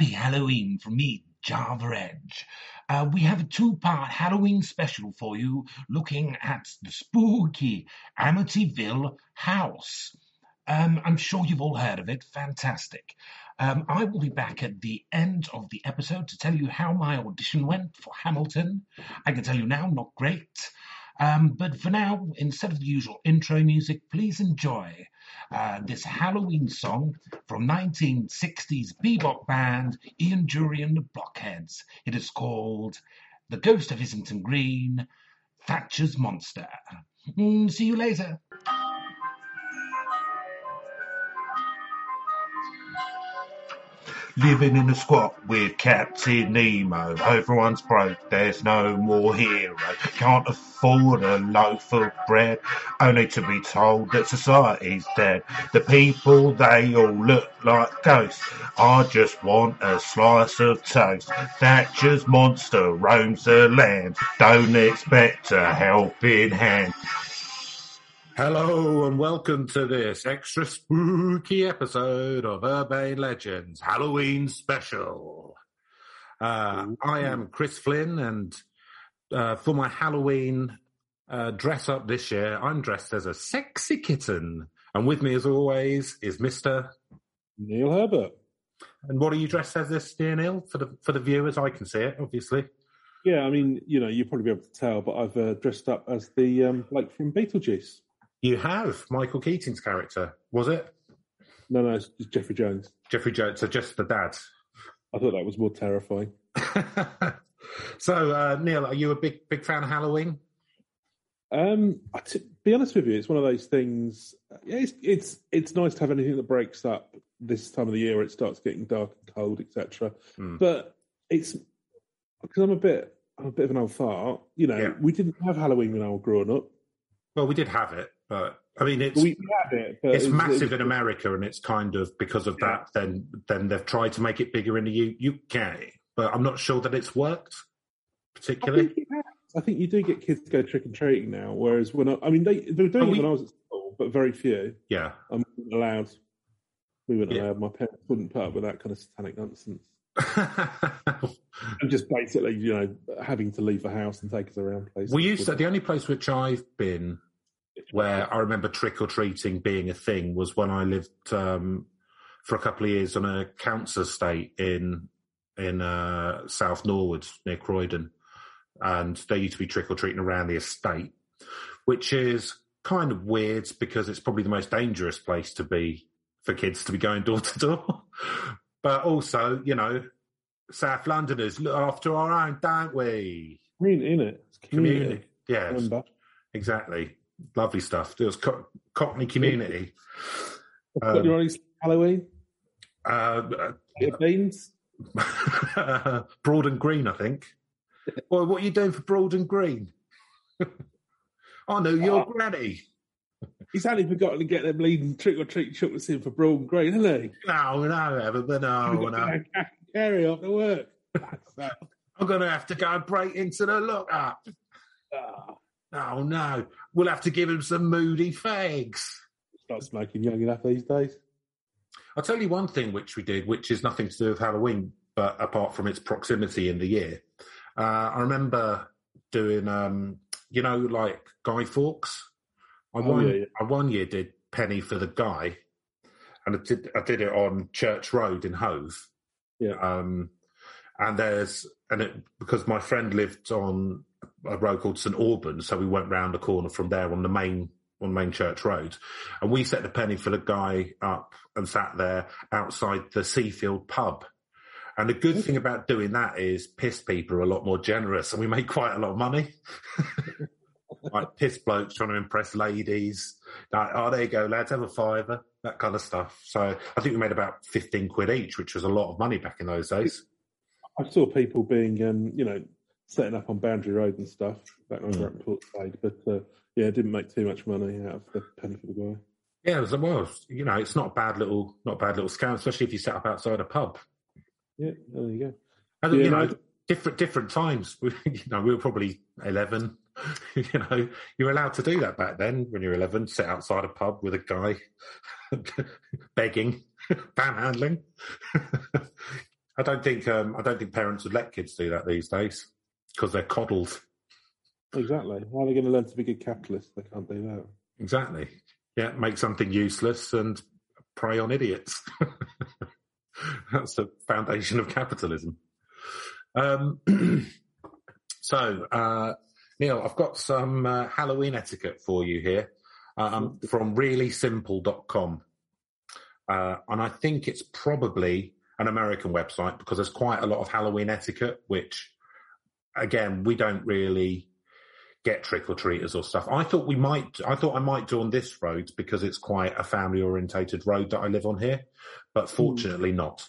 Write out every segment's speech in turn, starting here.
Happy Halloween from me, Java Edge. Uh, we have a two part Halloween special for you looking at the spooky Amityville house. Um, I'm sure you've all heard of it. Fantastic. Um, I will be back at the end of the episode to tell you how my audition went for Hamilton. I can tell you now, not great. Um, but for now, instead of the usual intro music, please enjoy uh, this Halloween song from 1960s bebop band Ian Dury and the Blockheads. It is called The Ghost of Islington Green, Thatcher's Monster. Mm, see you later. Living in a squat with Captain Nemo. Everyone's broke, there's no more hero. Can't afford a loaf of bread, only to be told that society's dead. The people, they all look like ghosts. I just want a slice of toast. Thatcher's monster roams the land. Don't expect a helping hand. Hello and welcome to this extra spooky episode of Urbane Legends Halloween Special. Uh, I am Chris Flynn, and uh, for my Halloween uh, dress up this year, I'm dressed as a sexy kitten. And with me, as always, is Mr. Neil Herbert. And what are you dressed as this year, Neil? For the for the viewers, I can see it, obviously. Yeah, I mean, you know, you'll probably be able to tell, but I've uh, dressed up as the um, like from Beetlejuice. You have Michael Keaton's character, was it? No, no, it's Jeffrey Jones. Jeffrey Jones, so just the dad. I thought that was more terrifying. so, uh, Neil, are you a big big fan of Halloween? Um, to be honest with you, it's one of those things. Yeah, it's it's it's nice to have anything that breaks up this time of the year where it starts getting dark and cold, etc. Hmm. But it's because I'm a bit I'm a bit of an old fart. You know, Yeah. we didn't have Halloween when I was growing up. Well, we did have it, but I mean, it's We had it, it's it massive it in America, and it's kind of because of Yeah. that. Then then they've tried to make it bigger in the U- UK, but I'm not sure that it's worked I particularly. think. I think you do get kids to go trick and treating now, whereas when I, I mean they, they were doing Oh, it we- when I was at school, but very few. Yeah, I'm allowed. We weren't Yeah. allowed. My parents wouldn't put up with that kind of satanic nonsense. And just basically, you know, having to leave the house and take us around places. we used to. The only place which I've been where I remember trick or treating being a thing was when I lived um, for a couple of years on a council estate in in uh, South Norwood near Croydon, and there used to be trick or treating around the estate, which is kind of weird because it's probably the most dangerous place to be for kids to be going door to door. But also, you know, South Londoners look after our own, don't we? community, in it. It's community. Community, yes. Remember? Exactly. Lovely stuff. It was co- Cockney community. Um, your own Halloween? Uh, of beans? uh, Broad and Green, I think. Well, what are you doing for Broad and Green? I know your Oh. granny. He's only forgotten to get them leading trick or treat chocolates in for broad and Green, hasn't he? No, no, Evan, but no, no. to carry after work. I'm going to have to go break into the lockup. ah, Oh, no. We'll have to give him some moody fags. start smoking young enough these days. I'll tell you one thing which we did, which is nothing to do with Halloween, but apart from its proximity in the year. Uh, I remember doing, um, you know, like Guy Fawkes. I Oh, one, yeah, yeah. I one year did Penny for the Guy, and I did, I did it on Church Road in Hove. Yeah. Um, and there's, and it, because my friend lived on a road called St Albans, so we went round the corner from there on the main on Main Church Road, and we set the penny for the guy up and sat there outside the Seafield pub. And the good thing about doing that is piss people are a lot more generous, and we made quite a lot of money. like piss blokes trying to impress ladies. Like, oh, there you go, lads, have a fiver, that kind of stuff. So I think we made about fifteen quid each, which was a lot of money back in those days. I saw people being, um, you know, setting up on Boundary Road and stuff back when I was Mm. at Portslade, but uh, yeah, it didn't make too much money out of the penny for the guy. Yeah, it was, well, you know, it's not a bad little, not a bad little scam, especially if you set up outside a pub. Yeah, there you go. And, Yeah, you know, no. different different times. We, you know, we were probably eleven. you know, you were allowed to do that back then when you were eleven. Sit outside a pub with a guy begging, panhandling. I don't think um, I don't think parents would let kids do that these days because they're coddled. Exactly. How are they going to learn to be good capitalists? They can't do that. Exactly. Yeah, make something useless and prey on idiots. That's the foundation of capitalism. Um, so, uh, Neil, I've got some uh, Halloween etiquette for you here um, from reallysimple.com. Uh, and I think it's probably an American website because there's quite a lot of Halloween etiquette, which, again, we don't really get trick or treaters or stuff. I thought we might, I thought I might do on this road because it's quite a family orientated road that I live on here, but fortunately not.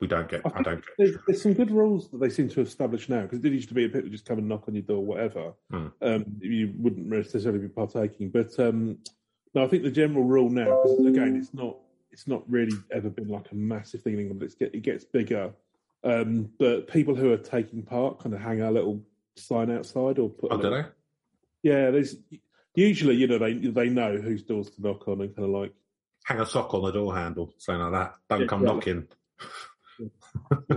We don't get, I, I don't get. There's, there's, some good rules that they seem to establish now because it did used to be a bit just come and knock on your door, whatever. Hmm. Um, you wouldn't necessarily be partaking, but um, no, I think the general rule now, because again, it's not, it's not really ever been like a massive thing in England, but get, it gets bigger. Um, but people who are taking part kind of hang a little sign outside or put. Oh, do they? Yeah, there's usually you know they they know whose doors to knock on and kind of like hang a sock on the door handle, something like that. Don't yeah, come yeah. knocking.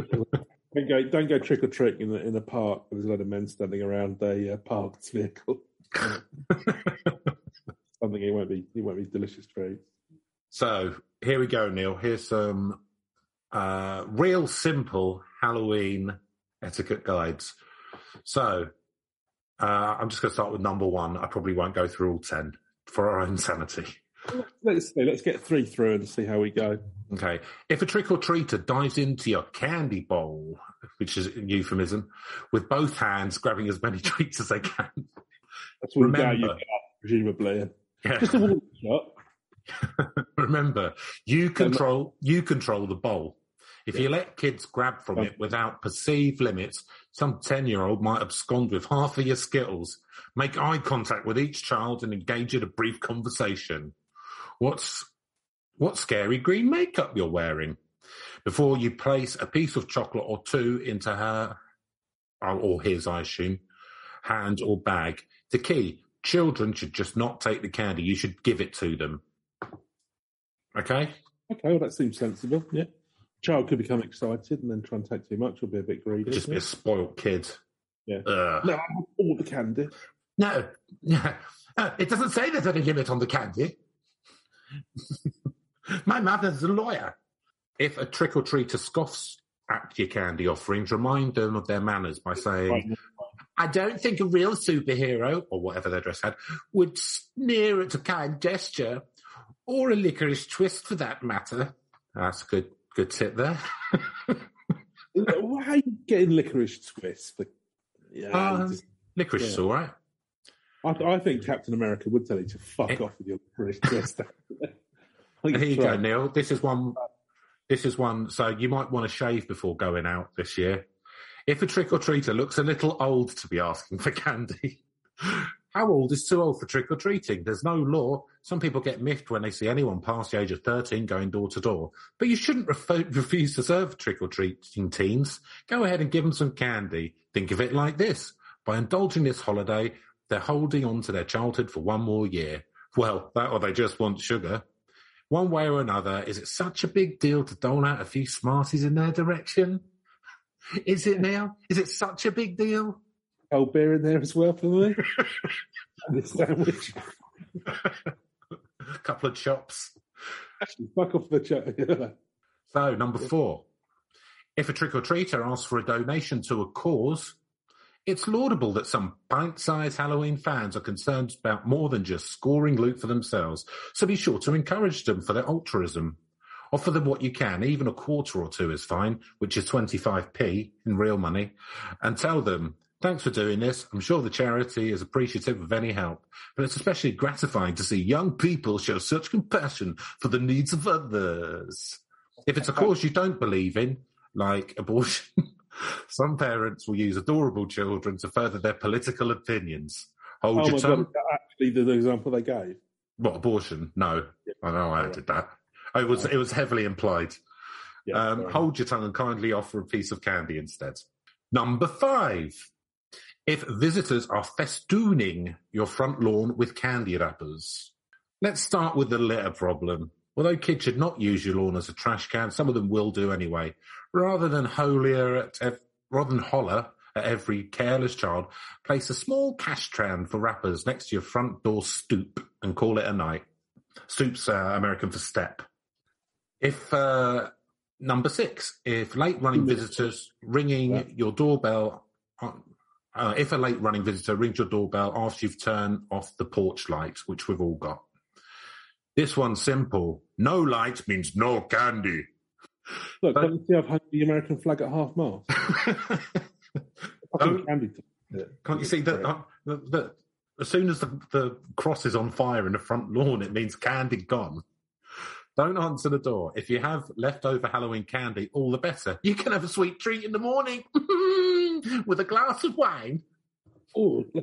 don't go don't go trick or treat in the in the park. There's a lot of men standing around a uh, parked vehicle. Something it won't be it won't be delicious treats. So here we go, Neil. Here's some uh, real simple Halloween etiquette guides. So uh, I'm just going to start with number one. I probably won't go through all 10 for our own sanity. Let's see. Let's get three through and see how we go. Okay. If a trick or treater dives into your candy bowl, which is a euphemism, with both hands grabbing as many treats as they can. That's what Remember, you presumably. Yeah. Just a warning shot. Remember, you control you control the bowl. If yeah. you let kids grab from it without perceived limits, some 10 year old might abscond with half of your Skittles. Make eye contact with each child and engage in a brief conversation. What's, what scary green makeup you're wearing? Before you place a piece of chocolate or two into her, oh, or his, I assume, hand or bag. The key, children should just not take the candy. You should give it to them. Okay? Okay, well, that seems sensible. Yeah child could become excited and then try and take too much or be a bit greedy. Just be a spoiled kid. Yeah. Uh, no, all the candy. No, yeah. Uh, it doesn't say there's any limit on the candy. My mother's a lawyer. If a trick or treater scoffs at your candy offerings, remind them of their manners by saying, I don't think a real superhero, or whatever their dress had, would sneer at a kind gesture, or a licorice twist for that matter. That's good Good tip there. Why are you getting licorice twist? For, yeah, uh, just, licorice yeah. is all right. I, I, think Captain America would tell you to fuck it, off with your licorice twist. Here you go, Neil. This is one. This is one. So you might want to shave before going out this year. If a trick or treater looks a little old to be asking for candy, how old is too old for trick or treating? There's no law. Some people get miffed when they see anyone past the age of 13 going door to door. But you shouldn't ref- refuse to serve trick or treating teens. Go ahead and give them some candy. Think of it like this. By indulging this holiday, they're holding on to their childhood for one more year. Well, that or they just want sugar. One way or another, is it such a big deal to dole out a few smarties in their direction? Is it now? Is it such a big deal? Cold beer in there as well for me. and a sandwich. A couple of chops. Actually, fuck off the chat. so, number four. If a trick or treater asks for a donation to a cause, it's laudable that some pint sized Halloween fans are concerned about more than just scoring loot for themselves. So be sure to encourage them for their altruism. Offer them what you can, even a quarter or two is fine, which is 25p in real money, and tell them Thanks for doing this. I'm sure the charity is appreciative of any help, but it's especially gratifying to see young people show such compassion for the needs of others. If it's a cause you don't believe in, like abortion, some parents will use adorable children to further their political opinions. Hold oh your tongue. Actually, the example they gave. What abortion? No, yeah. I know I did that. It was it was heavily implied. Yeah, um, hold your tongue and kindly offer a piece of candy instead. Number five if visitors are festooning your front lawn with candy wrappers. Let's start with the litter problem. Although kids should not use your lawn as a trash can, some of them will do anyway. Rather than holier at ev- rather than holler at every careless child, place a small cash tran for wrappers next to your front door stoop and call it a night. Stoop's uh, American for step. If uh, number six, if late running visitors ringing Yeah. your doorbell, uh, if a late running visitor rings your doorbell after you've turned off the porch light, which we've all got. This one's simple. No light means no candy. Look, But- can't you see I've hung the American flag at half mast? Oh. Fucking candy. Can't you see that? uh, that, that as soon as the, the cross is on fire in the front lawn, it means candy gone. Don't answer the door. If you have leftover Halloween candy, all the better. You can have a sweet treat in the morning with a glass of wine. Oh,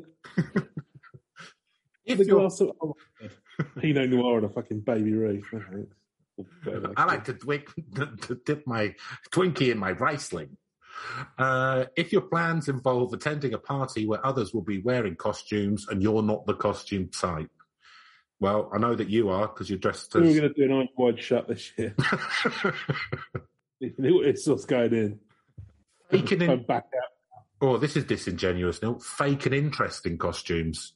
If the glass of oh. Pinot Noir and a fucking baby Ruth. No, thanks. Or whatever. I like to, dwick, to dip my Twinkie in my Riesling. Uh, if your plans involve attending a party where others will be wearing costumes and you're not the costume type, well, I know that you are because you're dressed as. We were going to do an eye wide shut this year. it's what's going in. Faking in, back out. Oh, this is disingenuous, Neil. Fake and interesting costumes.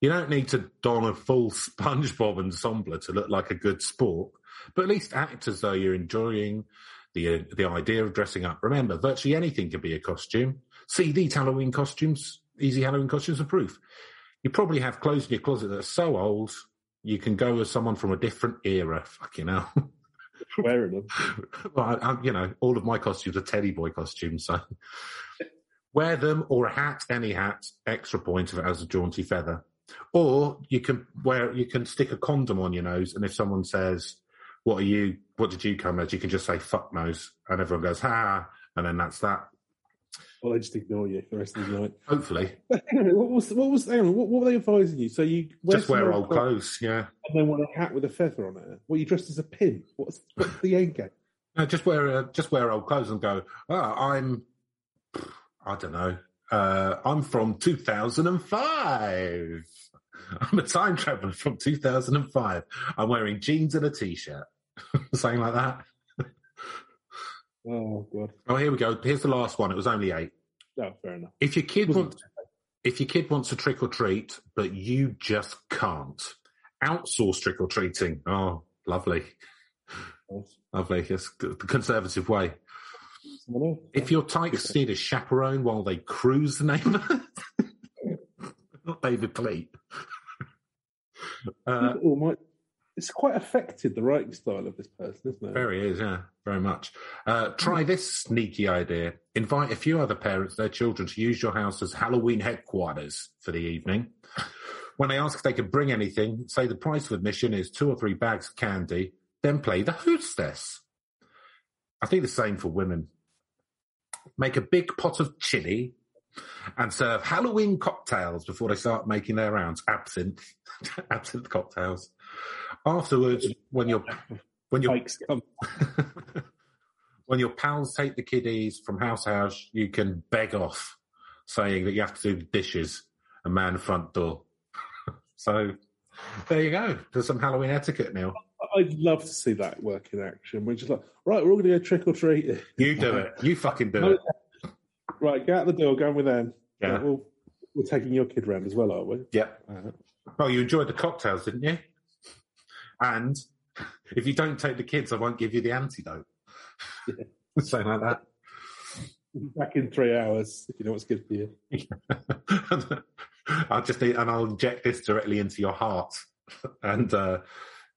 You don't need to don a full SpongeBob ensemble to look like a good sport, but at least act as though you're enjoying the uh, the idea of dressing up. Remember, virtually anything can be a costume. See these Halloween costumes, easy Halloween costumes are proof. You probably have clothes in your closet that are so old you can go as someone from a different era. Fucking hell. Wearing them. well, I, I, you know, all of my costumes are Teddy Boy costumes, so wear them or a hat, any hat, extra point if it has a jaunty feather. Or you can wear, you can stick a condom on your nose, and if someone says, "What are you? What did you come as?" you can just say "fuck nose," and everyone goes "ha," and then that's that. Well, they just ignore you for the rest of the night. Hopefully, But what was what was on, what, what were they advising you? So you just wear old clothes. Yeah, and then wear a hat with a feather on it. What you dressed as a pimp? What's, what's the end game? no, just wear uh, just wear old clothes and go. Oh, I'm, I don't know. Uh, I'm from 2005. I'm a time traveler from 2005. I'm wearing jeans and a t-shirt. Something like that. Oh god, Oh, here we go. Here's the last one. It was only eight. no, fair enough. If your kid wants, if your kid wants to trick or treat, but you just can't, outsource trick or treating. Oh, lovely, lovely. Yes, the conservative way. If your tykes need a chaperone while they cruise the neighbourhood, not David Pleat. Uh, it's quite affected the writing style of this person, isn't it? very is, yeah, very much. Uh, try this sneaky idea. Invite a few other parents, their children, to use your house as Halloween headquarters for the evening. When they ask if they can bring anything, say the price of admission is two or three bags of candy, then play the hostess. I think the same for women. Make a big pot of chili and serve Halloween cocktails before they start making their rounds. Absinthe, absinthe cocktails. Afterwards, when your when your when your pals take the kiddies from house to house, you can beg off, saying that you have to do the dishes and man the front door. so there you go. There's some Halloween etiquette, Neil. I'd love to see that work in action. We're just like, right, we're all going to go trick or treat. You do it. You fucking do it. Right, get out the door, going with them. Yeah. Right, well, we're taking your kid round as well, aren't we? Yep. Well, you enjoyed the cocktails, didn't you? And if you don't take the kids, I won't give you the antidote. Something like that. Back in three hours, if you know what's good for you. I'll just need, and I'll inject this directly into your heart, and uh,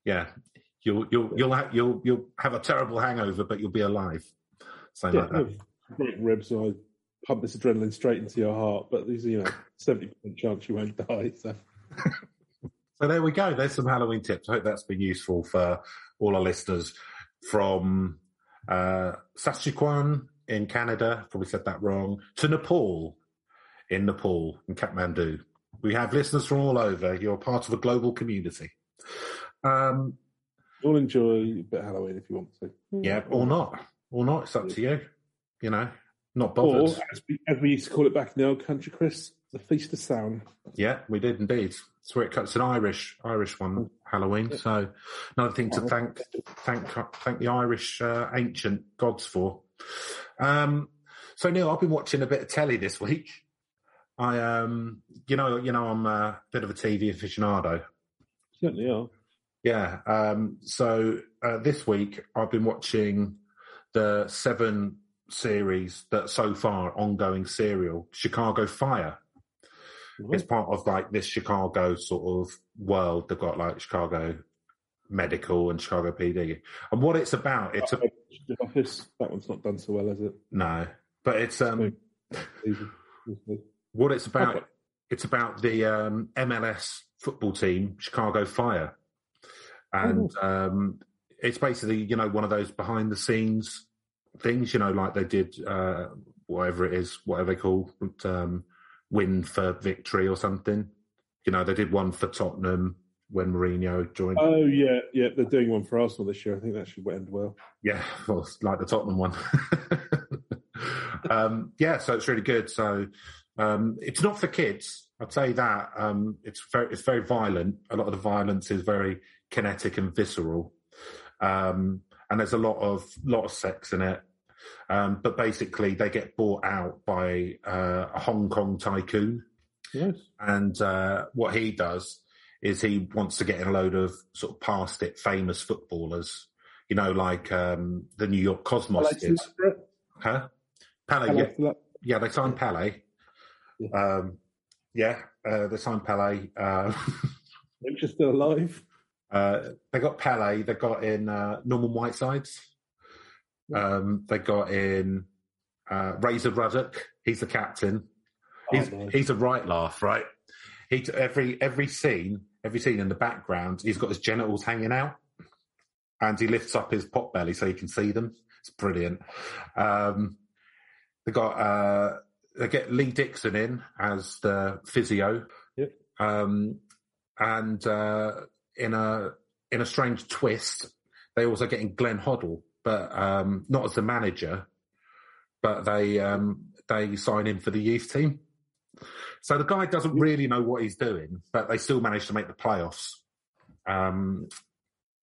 yeah, you'll you'll you'll have you'll you'll have a terrible hangover, but you'll be alive. Something Yeah, like that. great ribs, and I pump this adrenaline straight into your heart. But there's, you know, seventy percent chance you won't die. So So there we go. There's some Halloween tips. I hope that's been useful for all our listeners from uh, Saskatchewan in Canada. Probably said that wrong. To Nepal in Nepal in Kathmandu. We have listeners from all over. You're part of a global community. Um, you'll enjoy a bit of Halloween if you want to. yeah, or not, or not. It's up to you. You know, not Or bothered. as we, as we used to call it back in the old country, Chris, the feast of Samhain. Yeah, we did indeed. It's where it cuts an Irish Irish one. Halloween. So another thing to thank thank thank the Irish uh, ancient gods for. Um, so Neil, I've been watching a bit of telly this week. I um, you know, you know, I'm a bit of a TV aficionado. Certainly are. Yeah. Um, so uh, this week I've been watching the seven series that so far ongoing serial Chicago Fire. Mm-hmm. It's part of like this Chicago sort of world. They've got like Chicago Medical and Chicago PD, and what it's about. It's a office. That one's not done so well, is it? No, but it's um. what it's about. Okay. It's about the um, MLS football team, Chicago Fire and oh. um, it's basically you know one of those behind the scenes things, you know, like they did uh, whatever it is, whatever they call um, win for victory or something. You know, they did one for Tottenham when Mourinho joined. Oh yeah, yeah, they're doing one for Arsenal this year. I think that should end well. Yeah, well, like the Tottenham one. um, yeah, so it's really good. So um, it's not for kids. I'd say that um, it's very it's very violent. A lot of the violence is very kinetic and visceral. Um, and there's a lot of lot of sex in it. Um, but basically, they get bought out by uh, a Hong Kong tycoon. Yes. And uh, what he does is he wants to get in a load of sort of past it famous footballers, you know, like um, the New York Cosmos did. Huh? Pele, yeah, yeah, they signed Pele. Yeah, um, yeah uh, they signed Pele. Uh, Lynch still alive. Uh, they got Pele. They got in uh, Norman Whitesides. Um, they got in uh, Razor Ruddock. He's the captain. Oh, he's oh, he's a right laugh, right? He every every scene, every scene in the background, he's got his genitals hanging out, and he lifts up his pot belly so you can see them. It's brilliant. Um, they got uh, they get Lee Dixon in as the physio. Yep. Um, and uh, in a in a strange twist, they also get in Glenn Hoddle, but um, not as the manager, but they um, they sign him for the youth team. So the guy doesn't really know what he's doing, but they still manage to make the playoffs. Um,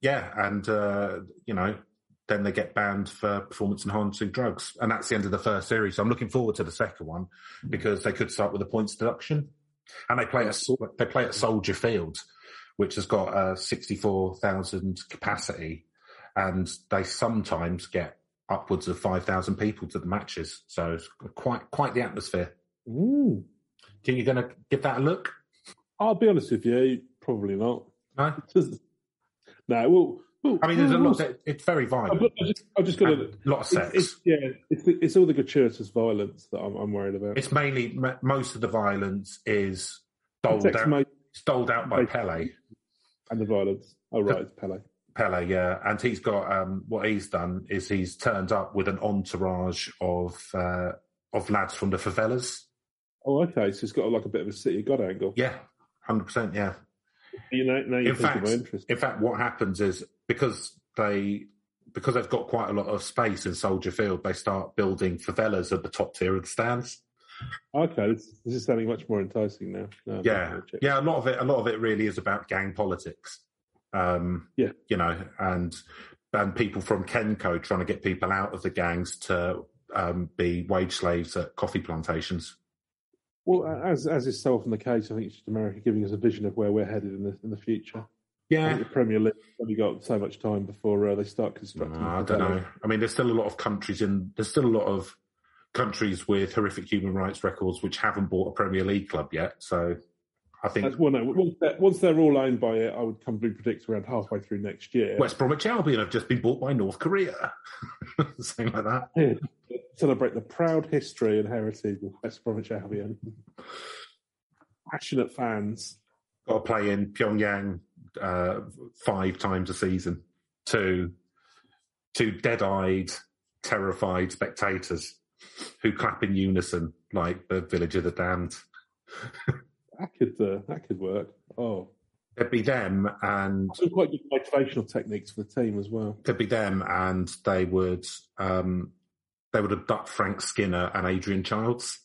yeah, and uh, you know, then they get banned for performance enhancing drugs, and that's the end of the first series. So I'm looking forward to the second one because they could start with a points deduction, and they play at they play at Soldier Field, which has got a 64,000 capacity, and they sometimes get upwards of 5,000 people to the matches. So it's quite quite the atmosphere. Ooh. Do you going to give that a look? I'll be honest with you, probably not. No, no. Well, well, I mean, there's a lot. Of, it's very violent. I've just, I've just got a, a lot of sex. It's, it's, yeah, it's, it's all the gratuitous violence that I'm, I'm, worried about. It's mainly most of the violence is doled out, doled out by Pele and the violence. Oh right, it's Pele. Pele, yeah, and he's got um, what he's done is he's turned up with an entourage of uh, of lads from the favelas. Oh, okay, so it's got like a bit of a city god angle. Yeah, hundred percent. Yeah. You know, now you in fact, in fact, what happens is because they because they've got quite a lot of space in Soldier Field, they start building favelas at the top tier of the stands. Okay, this, this is sounding much more enticing now. No, yeah, yeah. A lot of it, a lot of it, really is about gang politics. Um, yeah, you know, and and people from Kenco trying to get people out of the gangs to um, be wage slaves at coffee plantations. Well, as as is so often the case, I think it's just America giving us a vision of where we're headed in the in the future. Yeah, the Premier League only got so much time before uh, they start constructing. No, I don't know. I mean, there's still a lot of countries in. There's still a lot of countries with horrific human rights records which haven't bought a Premier League club yet. So I think That's, well, no, once they're, once they're, all owned by it, I would comfortably predict around halfway through next year. West Bromwich Albion have just been bought by North Korea, something like that. Yeah. Celebrate the proud history and heritage of West Bromwich Albion. Passionate fans. Got to play in Pyongyang uh, five times a season to to dead-eyed, terrified spectators who clap in unison like the Village of the Damned. that could uh, that could work. Oh, there'd be them and some quite good motivational techniques for the team as well. There'd be them and they would um, they would abduct Frank Skinner and Adrian Chiles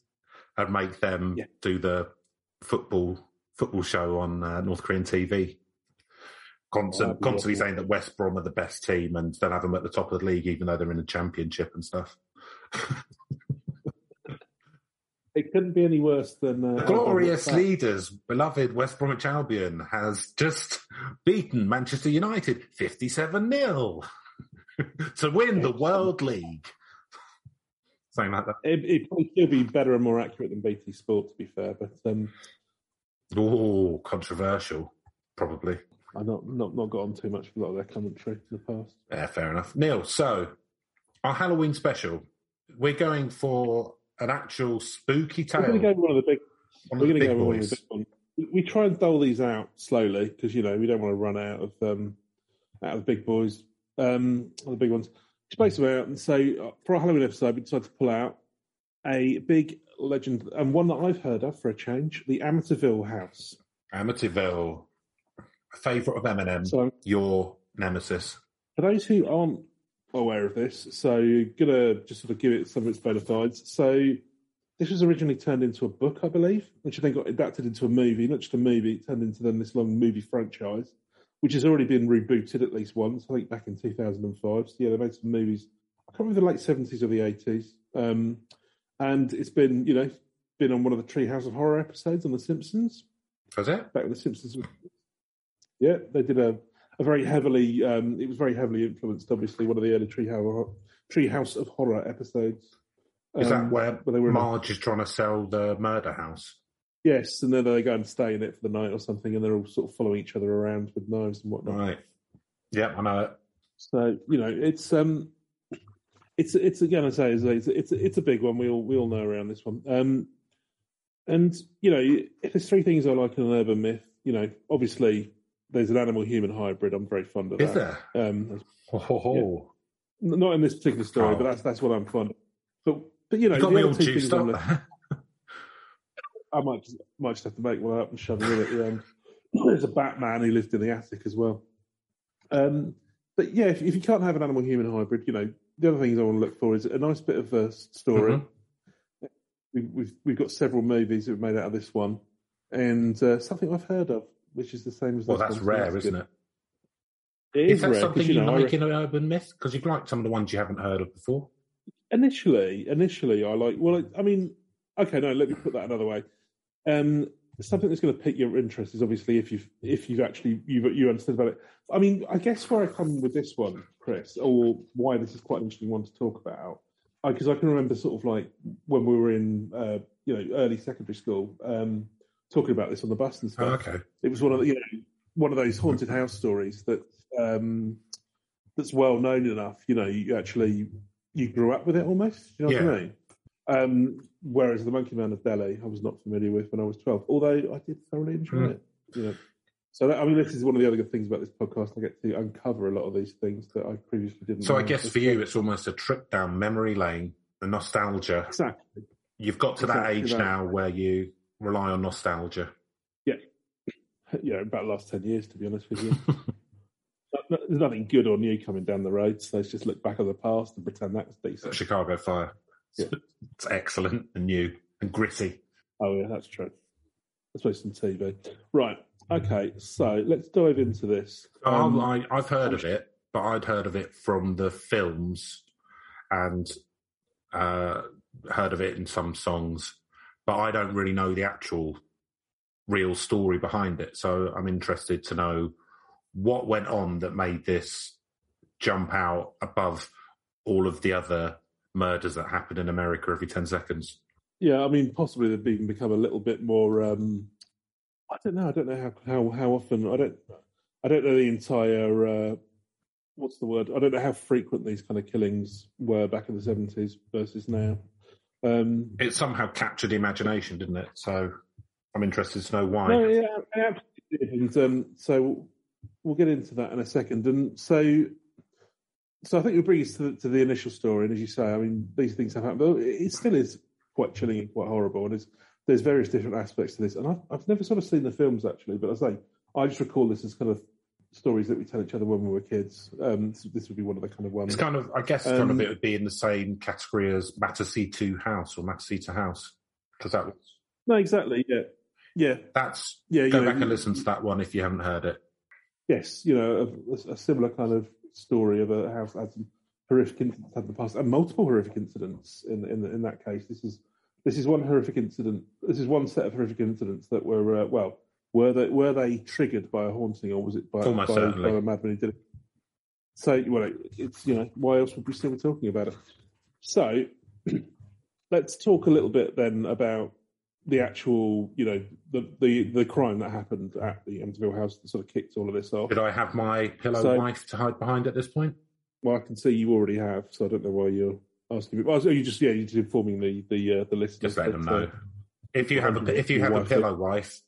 and make them yeah. do the football football show on uh, North Korean TV. Constant, Oh, constantly awful. saying that West Brom are the best team and they'll have them at the top of the league, even though they're in the championship and stuff. It couldn't be any worse than uh, The glorious Albion. leaders, beloved West Bromwich Albion, has just beaten Manchester United 57 0 to win the World League. Something like that. It, it'd probably still be better and more accurate than BT Sport, to be fair. But um, Oh, controversial, probably. I've not, not not got on too much for a lot of their commentary in the past. Yeah, fair enough. Neil, so our Halloween special, we're going for an actual spooky tale. We're going to go one of the big. One We're of the going to big go one of the big ones. We- try and dole these out slowly because you know we don't want to run out of um, out of the big boys, um, the big ones. Space them out, and so uh, for our Halloween episode, we decided to pull out a big legend and one that I've heard of for a change: the Amityville House. Amityville, a favourite of Eminem, So your nemesis. For those who aren't aware of this, so you're gonna just sort of give it some of its bona fides. So this was originally turned into a book, I believe, which then got adapted into a movie. Not just a movie, it turned into then this long movie franchise, which has already been rebooted at least once. I think back in two thousand and five. So yeah, they made some movies. I can't remember the late seventies or the eighties. Um, and it's been, you know, been on one of the Treehouse of Horror episodes on The Simpsons Was it? back when the Simpsons. was- Yeah, they did a, a very heavily. Um, it was very heavily influenced. Obviously, one of the early Treehouse Treehouse of Horror episodes. Is Um, that where but they were in a- Marge is trying to sell the murder house? Yes, and then they go and stay in it for the night or something, and they're all sort of following each other around with knives and whatnot. Right. Yeah, I know it. So you know, it's um, it's it's again I say it's it's it's, it's a big one. We all we all know around this one. Um, and you know, if there's three things I like in an urban myth, you know, obviously there's an animal human hybrid. I'm very fond of Is that. there? Um, Oh, ho. Not in this particular story, Oh. but that's that's what I'm fond of. But but you know, You got me all juiced up. I might just, might just have to make one up and shove it in at the end. There's a Batman who lived in the attic as well. Um, but yeah, if, if you can't have an animal human hybrid, you know, the other things I want to look for is a nice bit of a story. Mhm. We, we've we've got several movies that we've made out of this one, and uh, something I've heard of, which is the same as Well, that's rare, isn't it? It Is is, that rare something you, you know, I like in an urban myth? Because you've liked some of the ones you haven't heard of before. Initially, initially, I like. Well, I mean, okay, no. Let me put that another way. Um, something that's going to pique your interest is obviously if you've if you've actually you you understood about it. I mean, I guess where I come with this one, Chris, or why this is quite an interesting one to talk about, because I can remember sort of like when we were in uh, you know early secondary school, um, talking about this on the bus and Oh, stuff okay. it was one of the, you know one of those haunted house stories that um, that's well known enough. You know, you actually you grew up with it almost. You know what I mean? Um, whereas the Monkey Man of Delhi, I was not familiar with when I was twelve, although I did thoroughly enjoy Mm. it. You know, so that, I mean, this is one of the other good things about this podcast. I get to uncover a lot of these things that I previously didn't. So I guess for you, it's almost a trip down memory lane, the nostalgia. exactly. You've got to that age that. now where you rely on nostalgia. Yeah, yeah, about the last ten years, to be honest with you. There's nothing good or new coming down the road, so let's just look back on the past and pretend that's decent. Chicago Fire. Yeah. It's excellent and new and gritty. Oh yeah, that's true. I suppose some TV. Right. Okay. So let's dive into this. Um, I, I've heard of it, but I'd heard of it from the films and uh, heard of it in some songs, but I don't really know the actual real story behind it. So I'm interested to know what went on that made this jump out above all of the other murders that happen in America every 10 seconds. yeah, I mean, possibly they've even become a little bit more. Um, I don't know. I don't know how how how often. I don't. I don't know the entire. Uh, what's the word? I don't know how frequent these kind of killings were back in the seventies versus now. Um, It somehow captured the imagination, didn't it? So I'm interested to know why. No, yeah, absolutely. And um, so we'll get into that in a second. And so, so I think we'll bring us to, to the initial story. And as you say, I mean, these things have happened, but it still is quite chilling and quite horrible. And there's, there's various different aspects to this. And I've, I've never sort of seen the films actually, but I say I just recall this as kind of stories that we tell each other when we were kids. Um, this, this would be one of the kind of ones. It's kind of, I guess, kind of Um, it would be in the same category as Matasitu House or Matasita House because that was No, exactly. Yeah, yeah, that's yeah. go know, back and listen to that one if you haven't heard it. yes, you know, a, a, similar kind of story of a house that had some horrific incidents in the past, and multiple horrific incidents in in in that case. This is this is one horrific incident. This is one set of horrific incidents that were uh, well, were they were they triggered by a haunting, or was it by, Almost by, by a madman who did it? So, well, it's you know, why else would we still be talking about it? So, let's talk a little bit then about the actual, you know, the the, the crime that happened at the Amityville house that sort of kicked all of this off. Did I have my pillow So- wife to hide behind at this point? Well, I can see you already have, so I don't know why you're asking me. Well, you just yeah, you're just informing the the uh, the listeners. Just let them know. uh, If you have a if you have a pillow wife,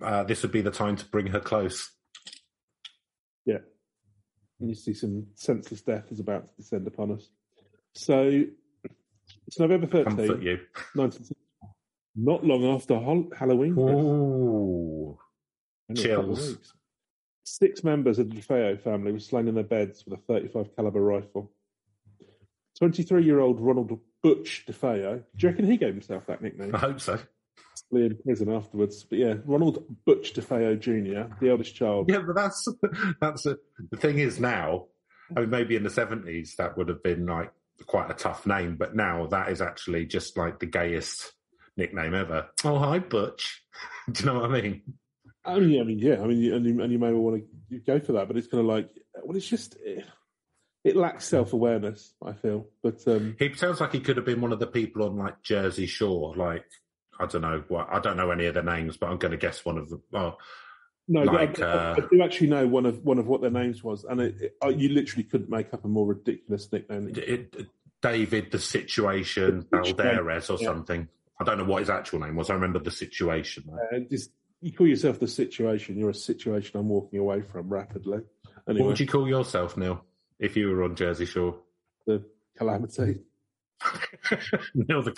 uh, this would be the time to bring her close. Yeah. And you see some senseless death is about to descend upon us. So it's November 13th, Comfort you. 1960. Not long after Hol- Halloween. Ooh. Only a couple of chills. Six members of the DeFeo family were slain in their beds with a 35 caliber rifle. 23 year old Ronald Butch DeFeo. Do you reckon he gave himself that nickname? I hope so. In prison afterwards. But yeah, Ronald Butch DeFeo Jr., the eldest child. Yeah, but that's that's a, the thing is now. I mean, maybe in the seventies that would have been like quite a tough name, but now that is actually just like the gayest nickname ever. Oh, hi, Butch. Do you know what I mean? I mean, I mean, yeah, I mean, you- and you, and you may well want to go for that, but it's kind of like, well, it's just, it, it lacks self awareness. I feel, but um, He sounds like he could have been one of the people on like Jersey Shore. Like I don't know what I don't know any of the names, but I'm going to guess one of them. Oh, no, Like, I, uh, I do actually know one of one of what their names was, and it, it, you literally couldn't make up a more ridiculous nickname. it, David, the situation, Valderez or Yeah. something. I don't know what his actual name was. I remember the situation. Uh, just you call yourself the situation. You're a situation I'm walking away from rapidly. What would you call yourself, Neil, if you were on Jersey Shore? the calamity. Neil the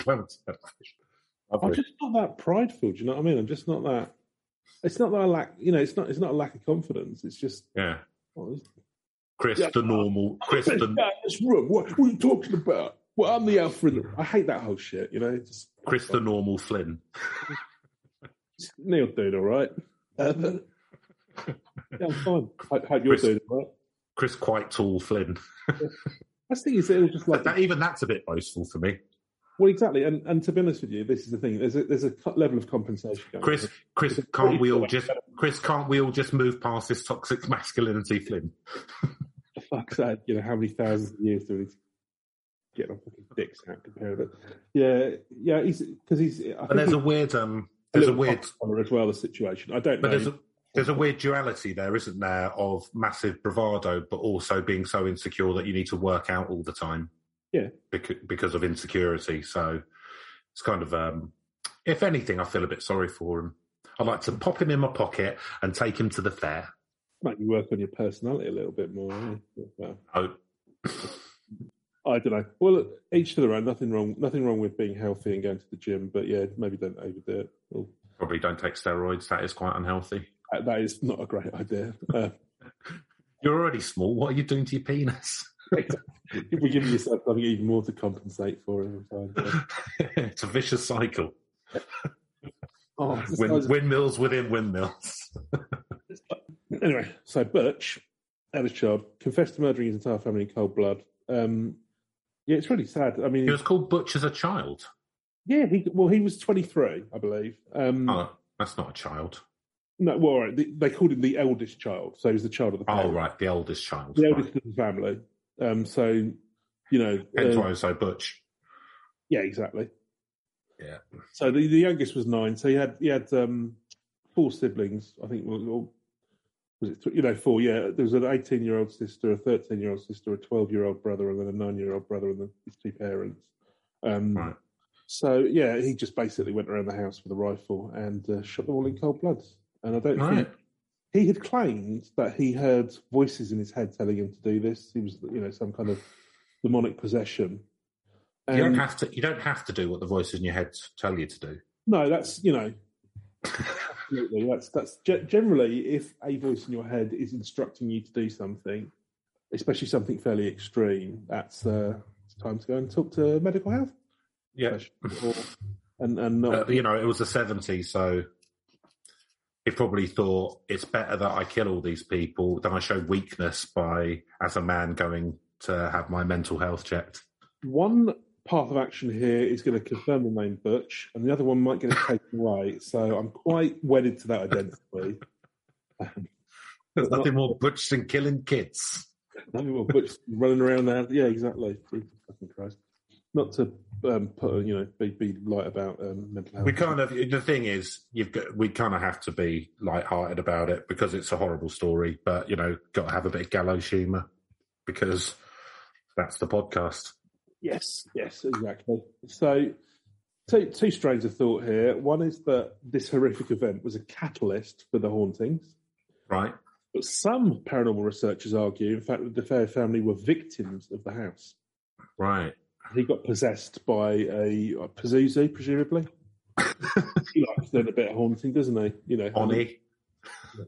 Clement. I'm just not that prideful. Do you know what I mean? I'm just not that. It's not that I lack. You know, it's not. It's not a lack of confidence. It's just. Yeah. Chris Yeah. the normal. Chris the Yeah, this room. What, what are you talking about? Well, I'm the alpha. in the- I hate that whole shit. You know, just Chris the normal Flynn. Neil doing all right. Uh, yeah, I'm fine. I hope you're Chris- doing all right. Chris quite tall Flynn. I think is, it'll just like That, even that's a bit boastful for me. Well, exactly. And and to be honest with you, this is the thing. There's a there's a level of compensation. Going Chris, on. Chris, can't we all just, Chris, can't we all just move past this toxic masculinity, Flynn? For fuck's sake, you know how many thousands of years do we get our fucking dicks out compared to Yeah, yeah. He's because he's. I And there's a weird, um, there's a little weird, as well. The situation. I don't but know. there's a, there's a weird duality there, isn't there, of massive bravado, but also being so insecure that you need to work out all the time. Yeah. Because, because of insecurity. So it's kind of, um, if anything, I feel a bit sorry for him. I'd like to pop him in my pocket and take him to the fair. Make you work on your personality a little bit more. eh? Well, Oh, I don't know. Well, each to their own. Nothing wrong. Nothing wrong with being healthy and going to the gym. But yeah, maybe don't overdo it. Well, probably don't take steroids. That is quite unhealthy. that- that is not a great idea. Uh, You're already small. What are you doing to your penis? You'll be giving yourself something even more to compensate for every time. It's a vicious cycle. Oh, this Win- guy's- windmills within windmills. anyway, so Butch, eldest child, confessed to murdering his entire family in cold blood. Um, yeah, it's really sad. I mean, He was called Butch as a child. yeah, he well, he was twenty three, I believe. Um, Oh, that's not a child. No, well, right, they, they called him the eldest child, so he was the child of the family. Oh, right, the eldest child. the Right. eldest of the family. Um, so you know, Hence uh, why I so Butch. yeah, exactly. Yeah. So the, the youngest was nine. So he had he had um, four siblings. I think or was it you know four? Yeah, there was an eighteen year old sister, a thirteen year old sister, a twelve year old brother, and then a nine year old brother, and then his two parents. Um, Right. So yeah, he just basically went around the house with a rifle and uh, shot them all in cold blood. And I don't Right. think he had claimed that he heard voices in his head telling him to do this. He was, you know, some kind of demonic possession. You don't have to. You don't have to do what the voices in your head tell you to do. No, that's you know, absolutely. That's that's ge- generally if a voice in your head is instructing you to do something, especially something fairly extreme, that's uh, it's time to go and talk to medical health. Yeah, or- and and not uh, you know, it was the '70s, so he probably thought it's better that I kill all these people than I show weakness by, as a man, going to have my mental health checked. One path of action here is going to confirm the name Butch, and the other one might get it taken away. So I'm quite wedded to that identity. There's nothing more Butch than killing kids. Nothing more Butch running around there. Yeah, exactly. Fucking Christ. Not to um, put, you know, be, be light about um, mental health. We kind of the thing is, you've got we kind of have to be light-hearted about it because it's a horrible story, but you know, got to have a bit of gallows humour because that's the podcast. Yes, yes, exactly. So, two, two strains of thought here. One is that this horrific event was a catalyst for the hauntings. Right. But some paranormal researchers argue, in fact, that DeFeo family were victims of the house. Right. He got possessed by a, a Pazuzu, presumably. he likes doing a bit of haunting, doesn't he? You know, Oni.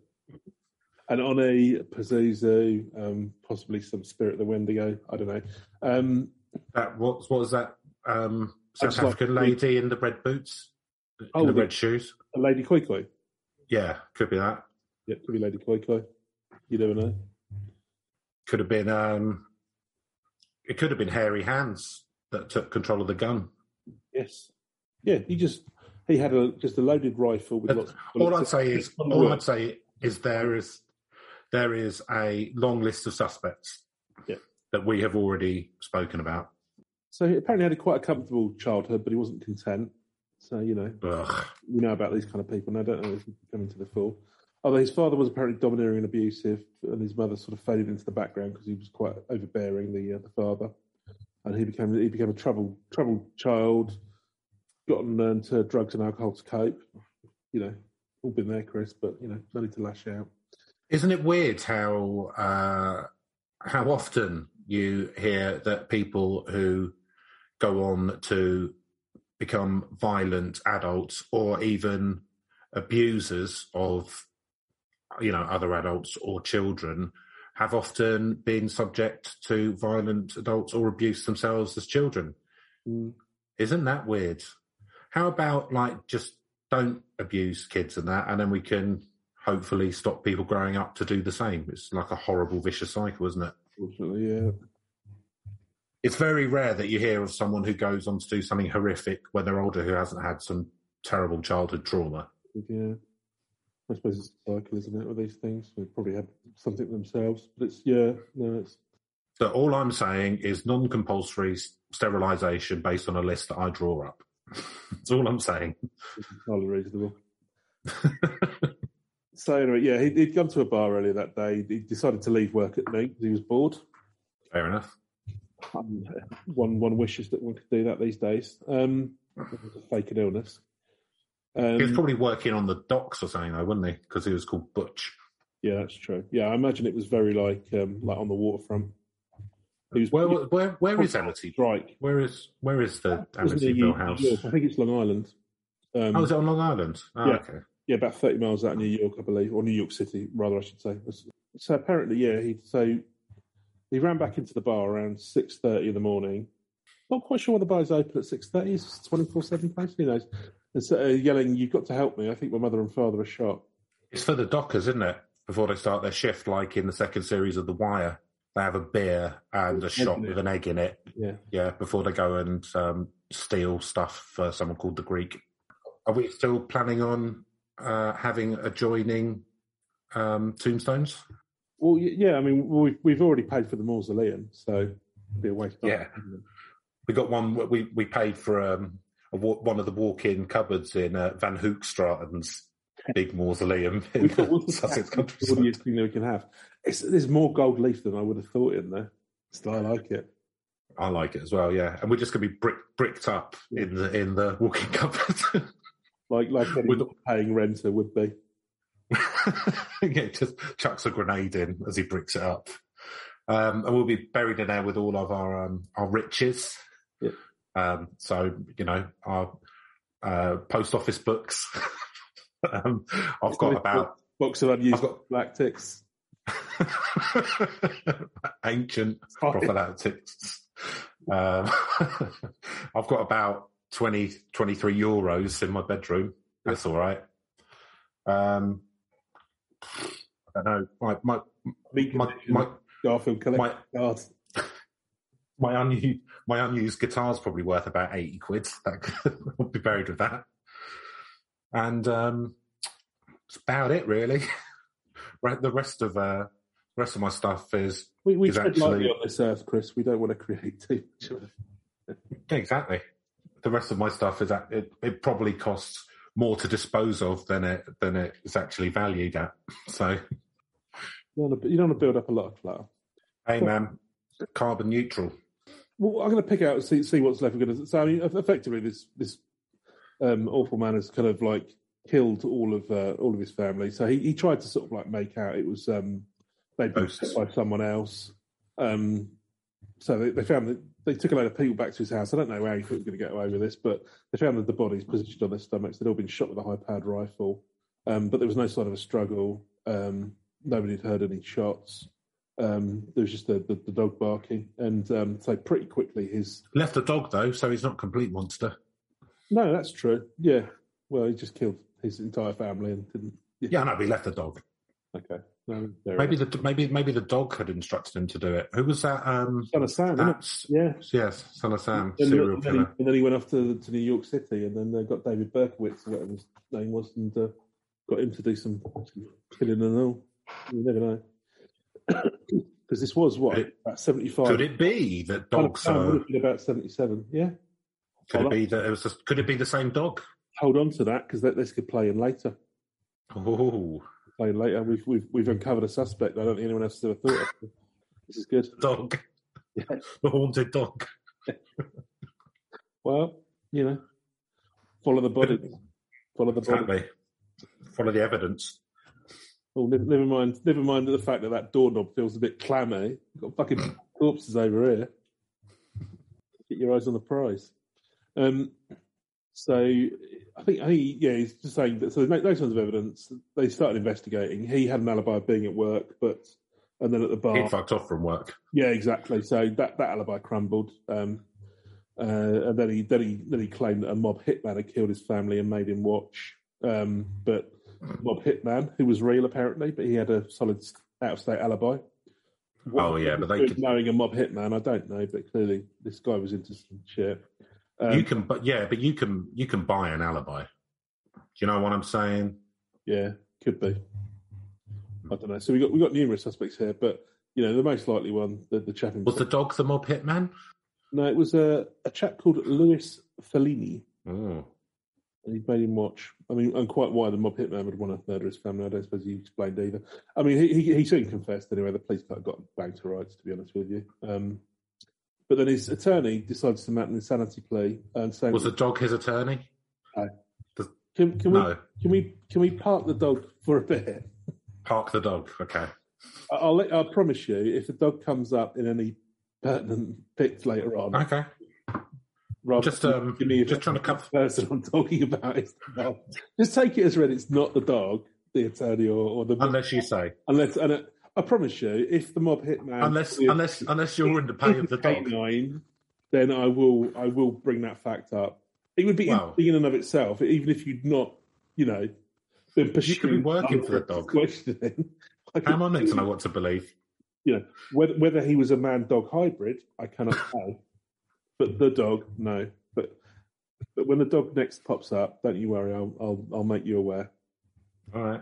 And on a Pazuzu, um, possibly some Spirit of the Wendigo. I don't know. Um, that what, what was that? Um, South That's like- African lady in the red boots, in Oh, the the- red shoes. a Lady Koi Koi. Yeah, could be that. Yeah, could be Lady Koi Koi. You never know. Could have been. Um, it could have been hairy hands that took control of the gun. Yes. Yeah, he just he had a just a loaded rifle with lots. Of All. I'd say is, all. I'd say is there is there is a long list of suspects Yeah. that we have already spoken about. So he apparently had a quite a comfortable childhood, but he wasn't content. So you know, Ugh. we know about these kind of people. And I don't know if he's coming to the fore. Although his father was apparently domineering and abusive, and his mother sort of faded into the background because he was quite overbearing. The uh, the father, and he became he became a troubled troubled child. Gotten into drugs and alcohol to cope. You know, all been there, Chris. But you know, no need to lash out. Isn't it weird how uh, how often you hear that people who go on to become violent adults or even abusers of you know other adults or children have often been subject to violent adults or abuse themselves as children. Mm. Isn't that weird? How about like just don't abuse kids and that, and then we can hopefully stop people growing up to do the same. It's like a horrible vicious cycle, isn't it? Fortunately, yeah. It's very rare that you hear of someone who goes on to do something horrific when they're older who hasn't had some terrible childhood trauma. Yeah. I suppose it's a cycle, isn't it, with these things? They probably have something themselves. But it's, yeah, no, it's, So all I'm saying is non-compulsory sterilisation based on a list that I draw up. That's all I'm saying. it's entirely reasonable. So, anyway, yeah, he'd, he'd gone to a bar earlier that day. He decided to leave work at night because he was bored. Fair enough. Um, one, one wishes that one could do that these days. Um, it was a fake an illness. Um, He was probably working on the docks or something, though, wasn't he? Because he was called Butch. yeah, that's true. Yeah, I imagine it was very like um, like on the waterfront. He was Where where where is Amityville? Right. Where is where is the Amityville house? York. I think it's Long Island. Um, Oh, is it on Long Island? Oh, Yeah. okay. Yeah, about thirty miles out of New York, I believe, or New York City, rather, I should say. So apparently, yeah, he so he ran back into the bar around six thirty in the morning. Not quite sure why the bar's open at six thirty. It's twenty four seven place. Who knows? Uh, yelling, "You've got to help me! I think my mother and father are shot." It's for the dockers, isn't it? Before they start their shift, like in the second series of The Wire, they have a beer and a shot with an egg in it. Yeah, Yeah, before they go and um, steal stuff for someone called the Greek. Are we still planning on uh, having adjoining um, tombstones? well, yeah. I mean, we've we've already paid for the mausoleum, so it'd be a waste. of Yeah. time. We got one. We we paid for um, one of the walk-in cupboards in uh, Van Hoogstraten's big mausoleum in the Sussex countryside. audience thing that we can have. It's, there's more gold leaf than I would have thought in there. Still, I like it. I like it as well. Yeah, and we're just going to be brick, bricked up in the in the walk-in cupboard. Like like any With- paying renter would be. yeah, just chucks a grenade in as he bricks it up. Um, and we'll be buried in there with all of our um, our riches. Um, so you know our uh, post office books. um, I've got about box of unused I've got galactics. ancient prophylactics. Um, I've got about 20, 23 euros in my bedroom. That's all right. Um, I don't know. My my my condition, my, Garfield my, collecting cards. My unused my unused guitar's probably worth about eighty quid. That I'll be buried with that. And um, that's about it, really. Right, the rest of uh, rest of my stuff is We, we is tread lightly actually- on this earth, Chris. We don't want to create too much of it. Exactly. The rest of my stuff is at, it, it probably costs more to dispose of than it than it is actually valued at. So, You don't want to, you don't want to build up a lot of clutter. hey man, carbon neutral. Well, I'm going to pick out and see, see what's left. Going to, so, I mean, effectively, this this um, awful man has kind of like killed all of uh, all of his family. So he, he tried to sort of like make out it was um, they'd been Ghosts. by someone else. Um, so they, they found that they took a load of people back to his house. I don't know how he was going to get away with this, but they found that the bodies positioned on their stomachs. They'd all been shot with a high-powered rifle, um, but there was no sign of a struggle. Um, nobody had heard any shots. Um, there was just the, the, the dog barking, and um, so pretty quickly his Left a dog though, so he's not a complete monster. no, that's true. Yeah, well, he just killed his entire family and didn't. Yeah, no, but he left a dog. Okay, no, Maybe enough. the maybe maybe the dog had instructed him to do it. Who was that? Um, son of Sam? Yeah. yes, son of Sam, And serial then, he, killer. and then he went off to, to New York City, and then they got David Berkowitz, or whatever his name was, and uh, got him to do some, some killing and all. You never know. Because this was what Could about seventy-five. Could it be that dogs are? about seventy-seven. Yeah, Could it be that it was? Just, could it be the same dog? hold on to that because this could play in later. Oh, Play in later. We've we've we've uncovered a suspect. I don't think anyone else has ever thought of. This is good. dog, Yeah. the haunted dog. Well, you know, follow the body. Follow the body. Exactly. Follow the evidence. Oh, never, mind. Never mind the fact that that doorknob feels a bit clammy. You've got fucking corpses over here. Get your eyes on the prize. Um, so I think, I think, yeah, he's just saying that. So there's no, no signs of evidence. They started investigating. He had an alibi of being at work, but and then at the bar, He'd fucked off from work. yeah, exactly. So that, that alibi crumbled. Um, uh, and then he then he then he claimed that a mob hitman had killed his family and made him watch. Um, but mob hitman, who was real apparently, but he had a solid out of state alibi. Oh, yeah, but they could- knowing a mob hitman, I don't know, but clearly this guy was into some shit. Um, you can, but yeah, but you can, you can buy an alibi. Do you know what I'm saying? yeah, could be. I don't know. So we got we got numerous suspects here, but you know the most likely one, the, the chap in Was the dog the mob hitman? no, it was a, a chap called Louis Falini. Oh, he made him watch. I mean, and quite why the mob hitman would want to murder his family. I don't suppose he explained either. I mean, he he, he soon confessed anyway. The police kind of got banged to rights, to be honest with you. Um, but then his attorney decides to mount an insanity plea and saying, was the dog his attorney? "Can, can we No. can we can we park the dog for a bit? Park the dog. Okay. I'll let, I promise you, if the dog comes up in any pertinent bits later on, Okay. Rather Just, um, give me just trying to come- person I'm talking about is the dog. Just take it as read. It's not the dog, the attorney, or, or the Unless you say, Unless, and uh, I promise you, if the mob hitman, unless, unless, unless you're in the pay of the dog. canine, then I will, I will bring that fact up. It would be Wow. interesting in and of itself, even if you'd not, you know, been pursuing. could be working for the dog. Questioning. I How am I meant to know what to believe? You know, whether, whether he was a man-dog hybrid, I cannot say. But the dog, no. But but when the dog next pops up, don't you worry. I'll I'll, I'll make you aware. All right.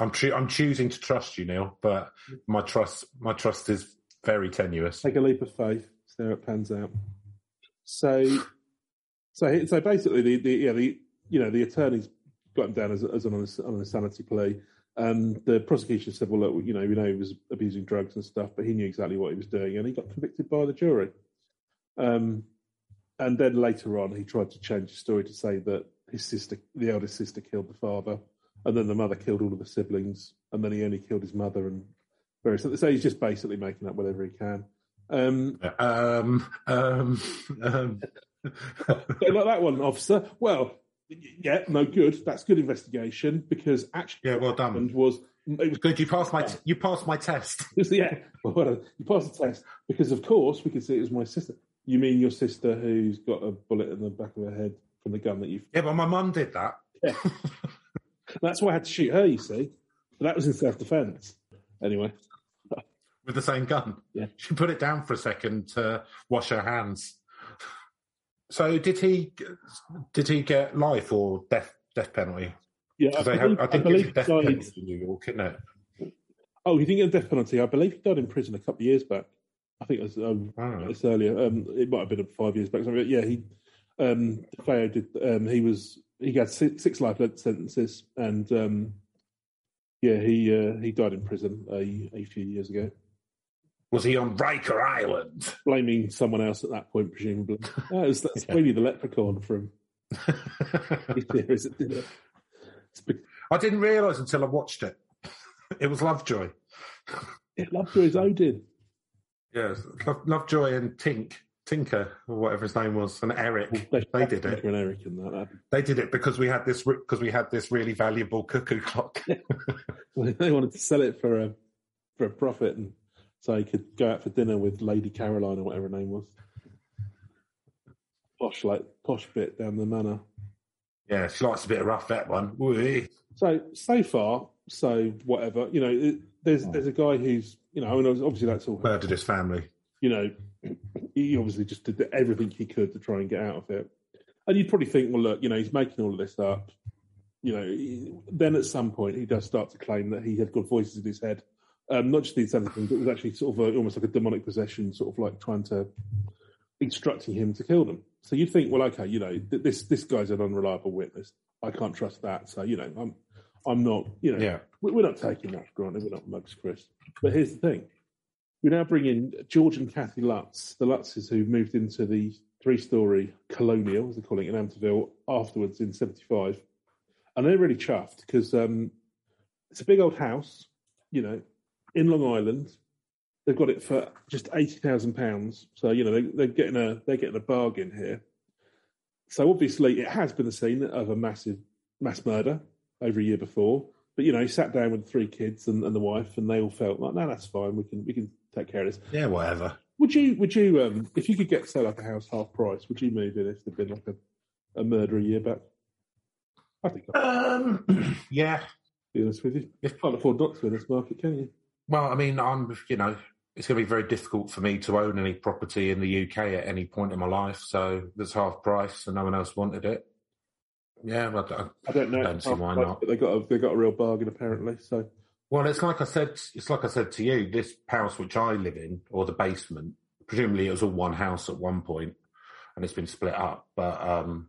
I'm I'm choosing to trust you, Neil, but my trust my trust is very tenuous. take a leap of faith, see how it pans out. So, so, so basically, the, the yeah, the you know, the attorneys got him down as, as on, a, on a sanity plea. Um, the prosecution said, "Well, look, you know, we know he was abusing drugs and stuff, but he knew exactly what he was doing, and he got convicted by the jury." Um, and then later on, he tried to change the story to say that his sister, the eldest sister, killed the father, and then the mother killed all of the siblings, and then he only killed his mother and various. So he's just basically making up whatever he can. Um, Um, um, um. don't like that one, officer. Well, yeah, no good. That's good investigation because actually, yeah, well done. was it was Good, you passed my t- you passed my test. yeah. Well you passed the test because, of course, we could see it was my sister. You mean your sister who's got a bullet in the back of her head from the gun that you? Yeah, but my mum did that. Yeah. That's why I had to shoot her. You see, that was in self defence. Anyway, with the same gun. Yeah. She put it down for a second to wash her hands. So did he? Did he get life or death death penalty? yeah, I believe, have, I I think believe it's a death died- penalty in New York, isn't it? Oh, he didn't get a death penalty. I believe he died in prison a couple of years back. I think it was um, Oh. it's earlier. Um, it might have been five years back. Something. Yeah, he um, DeFeo did. Um, he was he got six, six life sentences, and um, yeah, he uh, he died in prison a, a few years ago, Was he on Riker Island? blaming someone else at that point, presumably. That was, that's really the leprechaun from his series. that did it. It's be- I didn't realise until I watched it. It was Lovejoy. It Lovejoy's Odin. Yes, Love, Lovejoy and Tink, Tinker, or whatever his name was, and Eric. They did it. And Eric and that. They did it because we had this because we had this really valuable cuckoo clock. they wanted to sell it for a for a profit, and so he could go out for dinner with Lady Caroline or whatever her name was. Posh, like posh bit down the manor. yeah, she likes a bit of rough that one. Whee. So so far, so whatever you know. It, there's there's a guy who's you know, I mean, obviously that's all. Murdered his family. You know, he obviously just did everything he could to try and get out of it. And you'd probably think, well, look, you know, he's making all of this up. You know, he- then at some point he does start to claim that he had got voices in his head, um, not just the thing, but it was actually sort of a, almost like a demonic possession, sort of like trying to instructing him to kill them. So you'd think, well, okay, you know, th- this this guy's an unreliable witness. I can't trust that. So you know, I'm I'm not, you know, Yeah. we- we're not taking that for granted. We're not mugs, Chris. But here's the thing: we now bring in George and Kathy Lutz, the Lutzes who moved into the three-story colonial, as they're calling it, in Amityville afterwards in '75, and they're really chuffed because um, it's a big old house, you know, in Long Island. They've got it for just eighty thousand pounds. So you know they, they're getting a they're getting a bargain here. So obviously it has been the scene of a massive mass murder over a year before. But you know, he sat down with three kids and, and the wife, and they all felt like, no, that's fine. We can we can take care of this. Yeah, whatever. Would you would you um if you could get say like a house half price, would you move in if there'd been like a, a murder a year back? I think Um, yeah. be honest with you. You can't afford not to in this market, can you? Well, I mean, I'm, you know, it's going to be very difficult for me to own any property in the UK at any point in my life. So there's half price and no one else wanted it. Yeah, well, I- I don't know. I don't see why not. But they got a, they got a real bargain apparently. So well, it's like I said, it's like I said to you, this house which I live in, or the basement, presumably it was all one house at one point and it's been split up. But, um,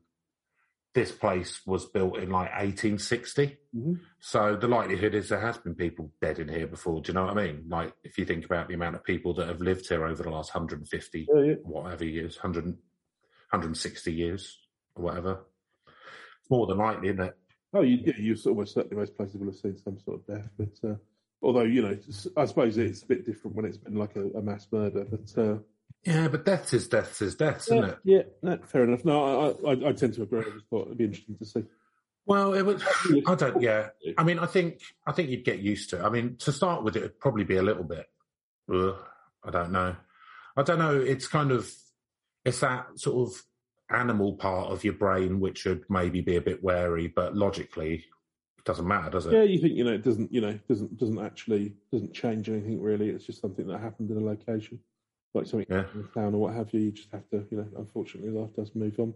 this place was built in like 1860. Mhm. So the likelihood is there has been people dead in here before. Do you know what I mean? Like if you think about the amount of people that have lived here over the last 150 yeah, yeah. whatever years, 100, 160 years or whatever. It's more than likely, isn't it? Oh, you, yeah, you almost certainly most places will have seen some sort of death, but uh, although you know, I suppose it's a bit different when it's been like a, a mass murder. But uh, Yeah, but death is death is death, isn't it? yeah, no, fair enough. No, I, I, I tend to agree. I just thought it'd be interesting to see. Well, it would. I don't. Yeah, I mean, I think I think you'd get used to. it. I mean, to start with, it'd probably be a little bit. Ugh, I don't know. I don't know. It's kind of it's that sort of animal part of your brain which should maybe be a bit wary, but logically, it doesn't matter, does it? Yeah, you think you know it doesn't you know doesn't doesn't actually doesn't change anything really. It's just something that happened in a location, like something Yeah. in town or what have you. You just have to you know. Unfortunately, life does move on.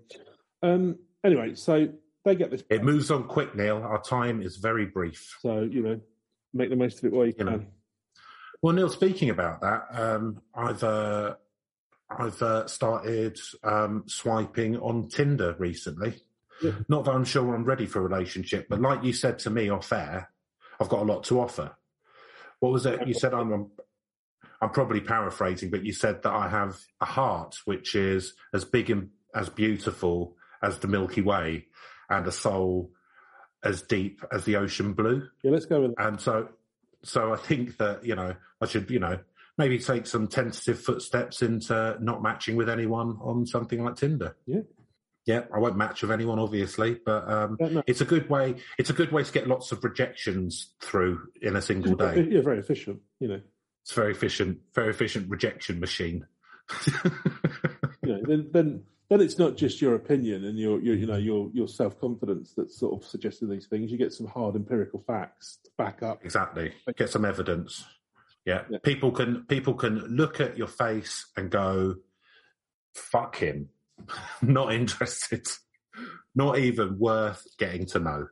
Um. Anyway, so they get this. It moves on quick, Neil. Our time is very brief. So you know, make the most of it while you You know. can. Well, Neil, speaking about that, um, I've uh, I've uh, started um, swiping on Tinder recently. Yeah. Not that I'm sure I'm ready for a relationship, but like you said to me off air, I've got a lot to offer. What was it you said? I'm I'm, I'm probably paraphrasing, but you said that I have a heart which is as big and as beautiful as the Milky Way, and a soul as deep as the ocean blue. Yeah, let's go with that. And so, so I think that you know I should you know maybe take some tentative footsteps into not matching with anyone on something like Tinder. Yeah. yeah. I won't match with anyone, obviously, but um, it's a good way. It's a good way to get lots of rejections through in a single day. Yeah, very efficient. You know, It's very efficient, very efficient rejection machine. you know, then, then then it's not just your opinion and your, your you know your your self confidence that's sort of suggesting these things. You get some hard empirical facts to back up. Exactly. Get some evidence. Yeah. Yeah. People can people can look at your face and go, "Fuck him," not interested, not even worth getting to know.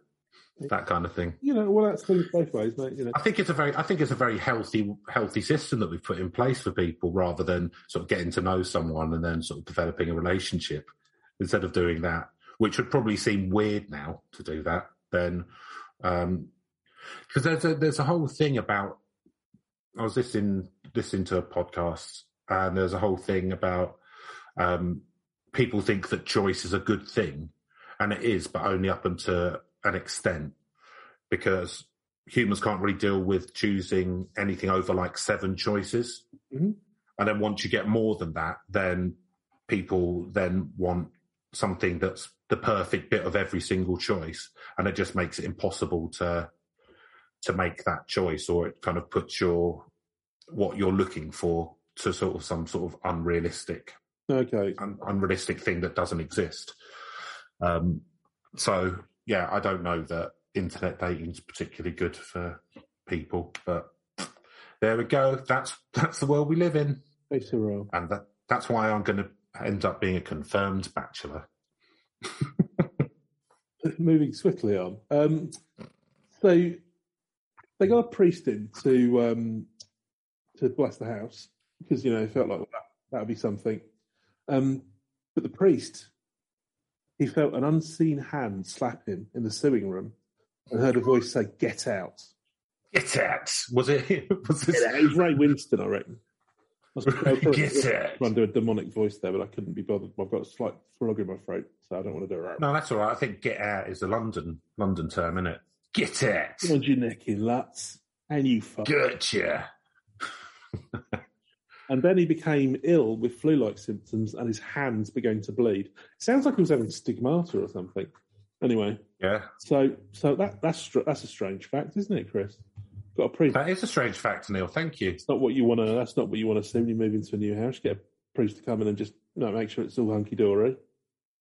That kind of thing. You know, well, that's things both ways, mate. You know, I think it's a very, I think it's a very healthy, healthy system that we've put in place for people, rather than sort of getting to know someone and then sort of developing a relationship. Instead of doing that, which would probably seem weird now to do that, then um because there's a there's a whole thing about. I was listening listening to a podcast, and there's a whole thing about um, people think that choice is a good thing, and it is, but only up until an extent, because humans can't really deal with choosing anything over like seven choices. Mhm. And then once you get more than that, then people then want something that's the perfect bit of every single choice, and it just makes it impossible to to make that choice, or it kind of puts your what you're looking for to sort of some sort of unrealistic okay. un- unrealistic thing that doesn't exist. Um, so yeah, I don't know that internet dating is particularly good for people, but there we go. That's that's the world we live in, It's a row. and that that's why I'm going to end up being a confirmed bachelor. Moving swiftly on. Um, so they got a priest in to um, to bless the house because you know it felt like well, that would be something. Um, but the priest, he felt an unseen hand slap him in the sewing room and heard a voice say, "Get out." Get out! Was it? Was this? It was Ray Winstone, I reckon. I was Get out! trying to do a demonic voice there, but I couldn't be bothered. I've got a slight frog in my throat, so I don't want to do it. Right. No, that's all right. I think "get out" is a London London term, isn't it? Get it. Come on, you neck, you luts. And you fuck. Gotcha. And then he became ill with flu-like symptoms, and his hands began to bleed. It Sounds like he was having stigmata or something. Anyway, Yeah, so so that that's that's a strange fact, isn't it, Chris? Got a priest. that is a strange fact, Neil. Thank you. It's not what you want to. That's not what you want to see when you move into a new house. Get a priest to come in and just no, make sure it's all hunky dory.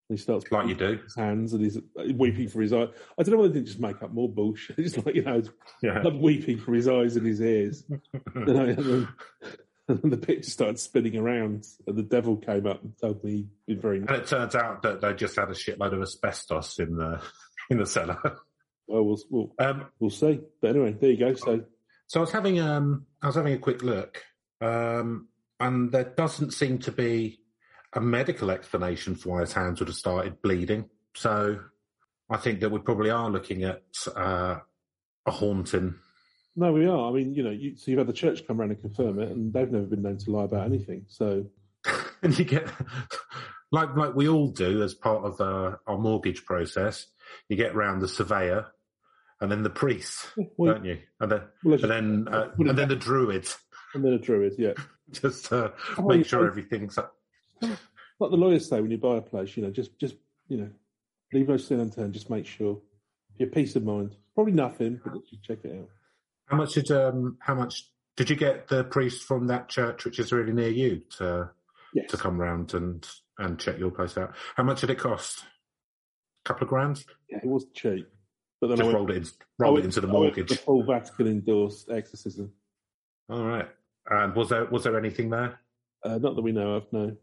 He starts Like you do. his hands and he's weeping for his eyes. I don't know whether they didn't just make up more bullshit. It's like you know, Yeah. like weeping for his eyes and his ears. You know, and, then, and then the picture started spinning around, and the devil came up and told me he'd very And it turns out that they just had a shitload of asbestos in the in the cellar. well. We'll we'll, Um, we'll see. But anyway, there you go. So so I was having um I was having a quick look, um, and there doesn't seem to be a medical explanation for why his hands would have started bleeding. So I think that we probably are looking at uh, a haunting. no, we are. I mean, you know, you, so you've had the church come around and confirm it, and they've never been known to lie about anything. So and you get like like we all do as part of uh, our mortgage process. You get round the surveyor, and then the priest, well, don't you? And then well, and then uh, and then the druid, and then a druid, yeah. just to Oh, make sure everything's up. Like the lawyers say when you buy a place, you know, just just you know, leave no stone unturned. Just make sure your peace of mind. Probably nothing, but just check it out. How much did um how much did you get the priest from that church which is really near you to Yes. to come round and and check your place out? How much did it cost? A couple of grand? Yeah, it was cheap. But then I Just went, rolled it in, I rolled went- it into the mortgage. The full Vatican endorsed exorcism. All right. And was there was there anything there? Uh, not that we know of, no.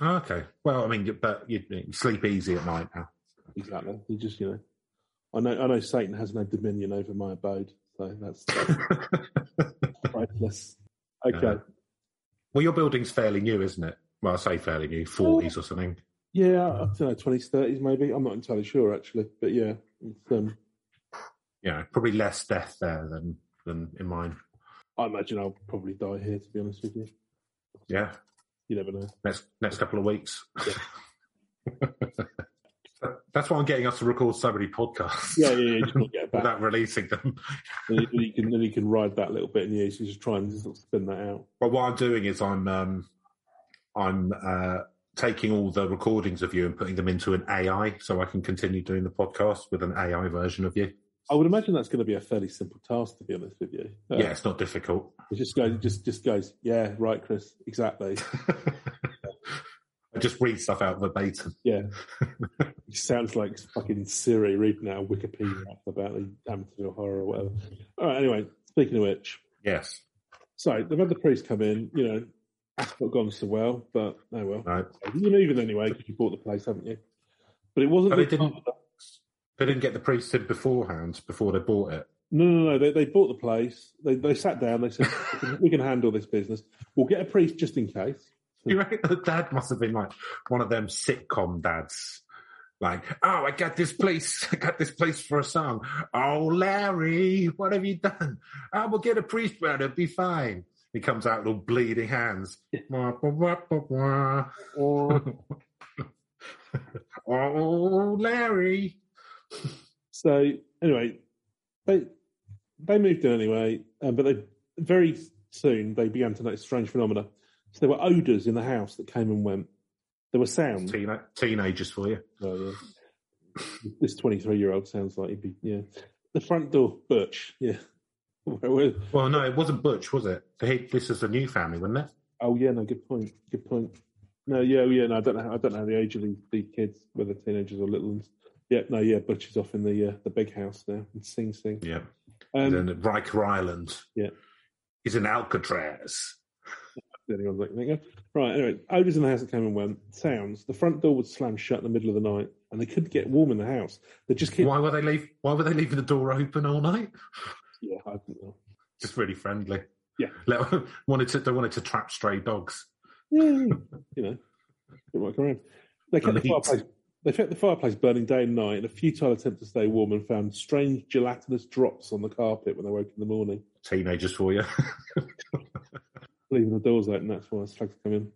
Oh, okay. Well, I mean, but you, you sleep easy at night now. Exactly. You just, you know, I know, I know Satan has no dominion over my abode, so that's, priceless. Okay. Yeah. well, your building's fairly new, isn't it? Well, I say fairly new, forties or something. Yeah, I don't know, twenties, thirties, maybe. I'm not entirely sure actually, but yeah, it's, um, Yeah, probably less death there than than in mine. I imagine I'll probably die here. To be honest with you, Yeah, you never know. next next couple of weeks. That's why I'm getting us to record so many podcasts. Yeah, yeah, yeah. Just get back. without releasing them. then, you, can then you can ride that little bit in the ears. You just try and sort of spin that out. But what I'm doing is I'm um, I'm uh, taking all the recordings of you and putting them into an AI, so I can continue doing the podcast with an AI version of you. I would imagine that's going to be a fairly simple task, to be honest with you. Uh, Yeah, it's not difficult. It just goes, just just goes. Yeah, right, Chris. Exactly. I just read stuff out verbatim. Yeah, it sounds like fucking Siri reading out Wikipedia about the Amityville horror or whatever. All right. Anyway, speaking of which, yes. So they've had the priest come in. You know, that's not gone so well, but oh well. No. You're moving anyway because you bought the place, haven't you? But it wasn't. But they didn't. They didn't get the priest in beforehand before they bought it. No, no, no. They, they bought the place. They they sat down. They said, we, can, "We can handle this business. We'll get a priest just in case." You reckon the dad must have been like one of them sitcom dads. Like, oh, I got this place. I got this place for a song. Oh, Larry, what have you done? I will get a priest round. It'll be fine. He comes out with all bleeding hands. Oh. oh, Larry. So anyway, they they moved in anyway, um, but they very soon they began to notice strange phenomena. So there were odours in the house that came and went. There were sounds. Teen- teenagers for you. Oh, yeah. this twenty-three-year-old sounds like he'd be yeah. The front door, Butch. Yeah. well, no, it wasn't Butch, was it? This is a new family, wasn't it? Oh yeah, no, good point. Good point. No, yeah, oh, yeah, no, I don't know. I don't know the age of the, the kids, whether teenagers or little ones. Yeah, no, yeah, Butch is off in the uh, the big house now in Sing Sing. Yeah, um, and then Riker Island. Yeah, he's in Alcatraz. Anyone's like, right. Anyway, odours in the house that came and went. Sounds. The front door would slam shut in the middle of the night, and they couldn't get warm in the house. They just keep. Why were they leave? Why were they leaving the door open all night? Yeah, I don't know. Just really friendly. Yeah, wanted to. They wanted to trap stray dogs. Yeah, you know, work around. They kept the fireplace. They kept the fireplace burning day and night in a futile attempt to stay warm and found strange gelatinous drops on the carpet when they woke in the morning. Teenagers for you. Leaving the doors open, that's why slugs come in.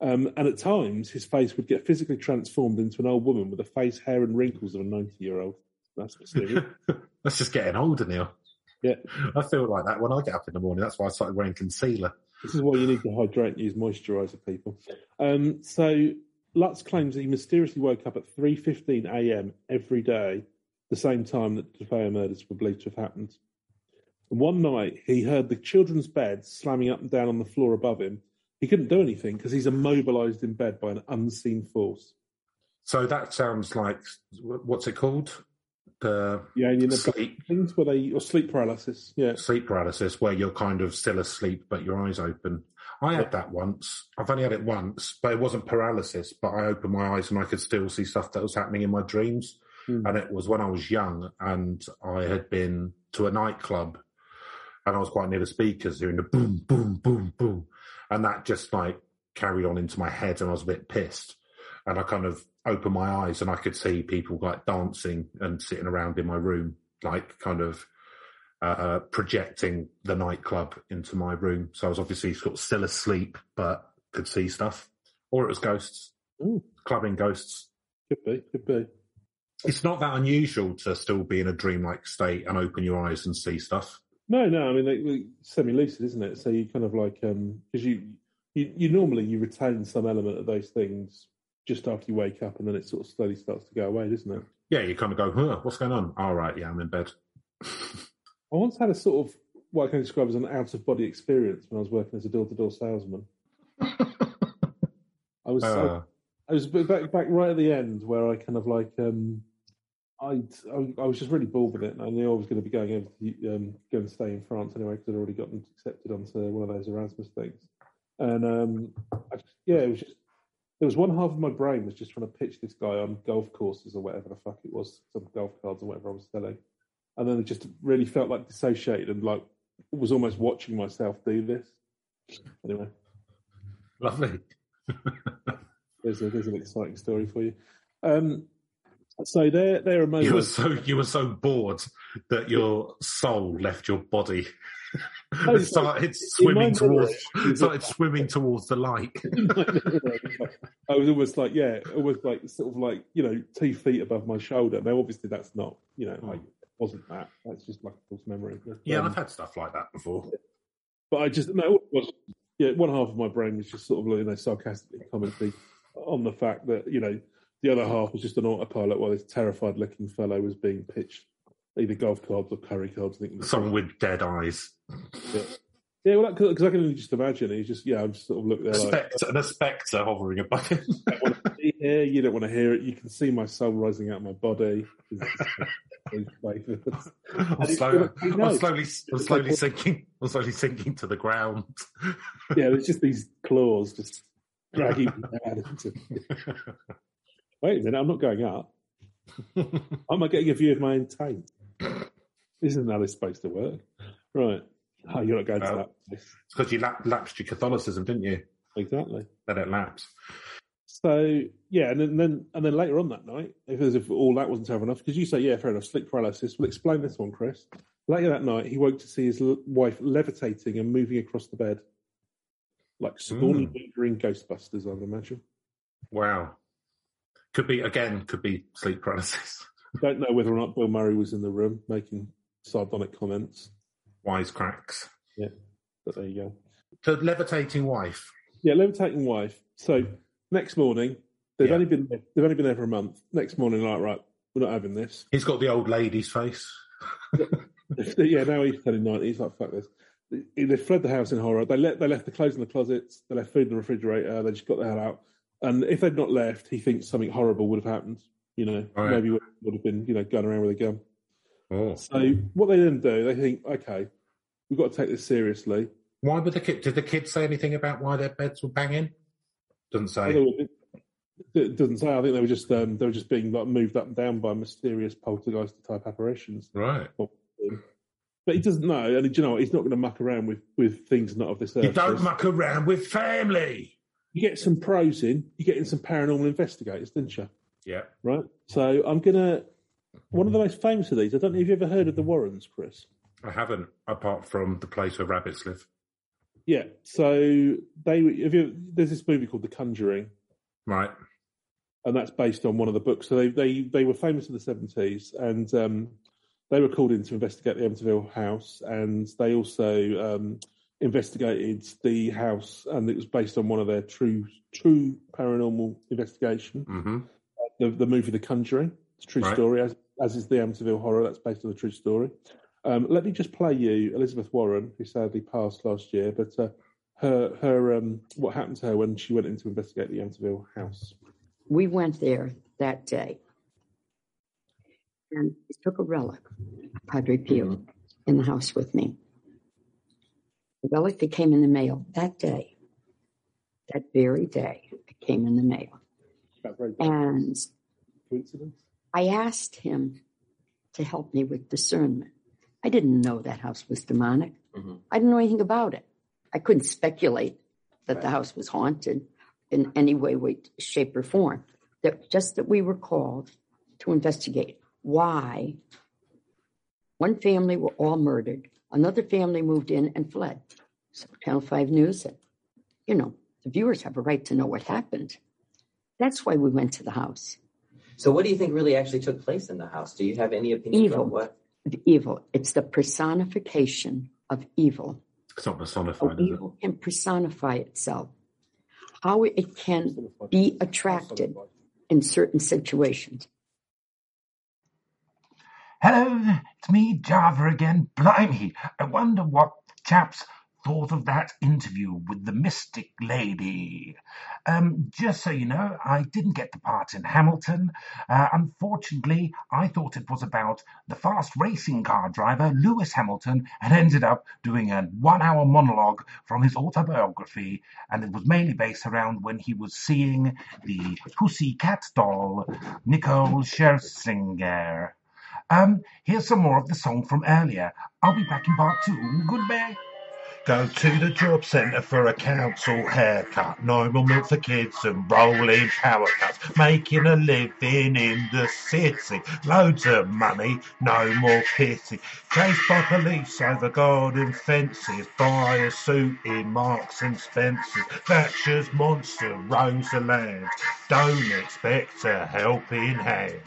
Um, and at times, his face would get physically transformed into an old woman with the face, hair, and wrinkles of a 90 year old. That's mysterious. That's just getting older, Neil. Yeah. I feel like that when I get up in the morning. That's why I started wearing concealer. This is why you need to hydrate and use moisturiser, people. Um, so Lutz claims that he mysteriously woke up at 3.15 a.m. every day, the same time that the DeFeo murders were believed to have happened. And one night, he heard the children's beds slamming up and down on the floor above him. He couldn't do anything because he's immobilized in bed by an unseen force. So that sounds like, what's it called? The yeah, you know, sleep things where they or sleep paralysis. Yeah, sleep paralysis where you're kind of still asleep but your eyes open. I had that once. I've only had it once, but it wasn't paralysis. But I opened my eyes and I could still see stuff that was happening in my dreams. Mm. And it was when I was young and I had been to a nightclub and I was quite near the speakers hearing the boom, boom, boom, boom. And that just like carried on into my head and I was a bit pissed. And I kind of opened my eyes and I could see people like dancing and sitting around in my room, like kind of uh, projecting the nightclub into my room. So I was obviously sort of still asleep, but could see stuff. Or it was ghosts, Ooh. clubbing ghosts. Could be, could be. It's not that unusual to still be in a dreamlike state and open your eyes and see stuff. No, no. I mean, like, semi-lucid, isn't it? So you kind of like because um, you, you you normally you retain some element of those things just after you wake up, and then it sort of slowly starts to go away, doesn't it? Yeah, you kind of go, huh, what's going on? All right, yeah, I'm in bed. I once had a sort of what I can describe as an out of body experience when I was working as a door to door salesman. I was uh. I, I, was back back right at the end where I kind of like um, I I was just really bored with it, and I knew I was going to be going over to um, go and stay in France anyway because I'd already gotten accepted onto one of those Erasmus things. And um, just, yeah, it was just there was one half of my brain was just trying to pitch this guy on golf courses or whatever the fuck it was, some golf cards or whatever I was selling and then I just really felt like dissociated and like was almost watching myself do this. Anyway, lovely. there's, a, there's an exciting story for you. Um, so there, there are moments. You were so you were so bored that your soul left your body. Oh, started swimming towards started swimming towards the light. I was almost like yeah, almost like sort of like you know two feet above my shoulder. Now obviously that's not you know like wasn't that. That's just like a false memory. But, yeah, um, I've had stuff like that before. But I just no, it was yeah. One half of my brain was just sort of you know sarcastically commenting on the fact that you know the other half was just an autopilot while this terrified looking fellow was being pitched either golf clubs or curry think someone with dead eyes. Yeah. Yeah, well, because I can only just imagine. He's just, yeah, I'm just sort of looking A there like, and a spectre hovering above him. Don't want to be here. You don't want to hear it. You can see my soul rising out of my body. I'm, slow, I'm slowly, I'm slowly sinking. I'm slowly sinking to the ground. yeah, there's just these claws just dragging me down. Wait a minute, I'm not going up. Am I getting a view of my own? This isn't how this is supposed to work. Right. Oh, you're not going to that place. It's because you lap, lapsed your Catholicism, didn't you? Exactly. Let it lapse. So yeah, and then, then and then later on that night, if as if all that wasn't terrible enough, because you say yeah, fair enough, sleep paralysis. We'll explain this one, Chris. Later that night, he woke to see his wife levitating and moving across the bed, like Sigourney Mm. Weaver in Ghostbusters, I would imagine. Wow. Could be again. Could be sleep paralysis. Don't know whether or not Bill Murray was in the room making sardonic comments, Wisecracks. Yeah, but there you go. So levitating wife. Yeah, levitating wife. So next morning, they've Yeah. only been they've only been there for a month. Next morning, like right, we're not having this. He's got the old lady's face. yeah, now he's turning ninety. He's like, fuck this. They, fled the house in horror. They let they left the clothes in the closets. They left food in the refrigerator. They just got the hell out. And if they'd not left, he thinks something horrible would have happened. You know, maybe would would have been you know going around with a gun. Oh. So what they then do, they think, okay, we've got to take this seriously. Why would the kid? Did the kids say anything about why their beds were banging? Doesn't say. It doesn't say. I think they were just um, they were just being like moved up and down by mysterious poltergeist type apparitions. Right. But he doesn't know, and you know what? He's not going to muck around with with things not of this earth. You don't muck around with family. You get some pros in, you get in some paranormal investigators, didn't you? Yeah. Right. So I'm gonna one of the most famous of these. I don't know if you've ever heard of the Warrens, Chris. I haven't, apart from the place where rabbits live. Yeah. So they have you, there's this movie called The Conjuring, Right. and that's based on one of the books. So they they, they were famous in the seventies, and um, they were called in to investigate the Amityville house, and they also um, investigated the house, and it was based on one of their true true paranormal investigation. hmm The the movie The Conjuring, it's a true Right. story, as as is the Amityville horror. That's based on a true story. Um, let me just play you Elizabeth Warren, who sadly passed last year, but uh, her her um, what happened to her when she went in to investigate the Amityville house. we went there that day and I took a relic, Padre Pio, in the house with me. The relic that came in the mail that day, that very day, it came in the mail. And coincidence. I asked him to help me with discernment. I didn't know that house was demonic. Mhm. I didn't know anything about it. I couldn't speculate that the house was haunted in any way, way, shape, or form. That just that we were called to investigate why one family were all murdered, another family moved in and fled. So Channel Five News said, you know, the viewers have a right to know what happened. That's why we went to the house. So, what do you think really actually took place in the house? Do you have any opinion Evil. what? Of evil. It's the personification of evil. It's not How personified, is it? evil can personify itself. How it can be attracted in certain situations. Hello, it's me, Java again. Blimey, I wonder what chaps thought of that interview with the Mystic Lady. Um, just so you know, I didn't get the part in Hamilton. Uh, unfortunately, I thought it was about the fast racing car driver Lewis Hamilton and ended up doing a one hour monologue from his autobiography, and it was mainly based around when he was seeing the Pussycat doll, Nicole Scherzinger. Um, here's some more of the song from earlier. I'll be back in part two. Goodbye. Go to the job centre for a council haircut. Normal milk for kids and rolling power cuts. Making a living in the city. Loads of money, no more pity. Chased by police over garden fences. Buy a suit in Marks and Spencer's. Thatcher's monster roams the land. Don't expect a helping hand.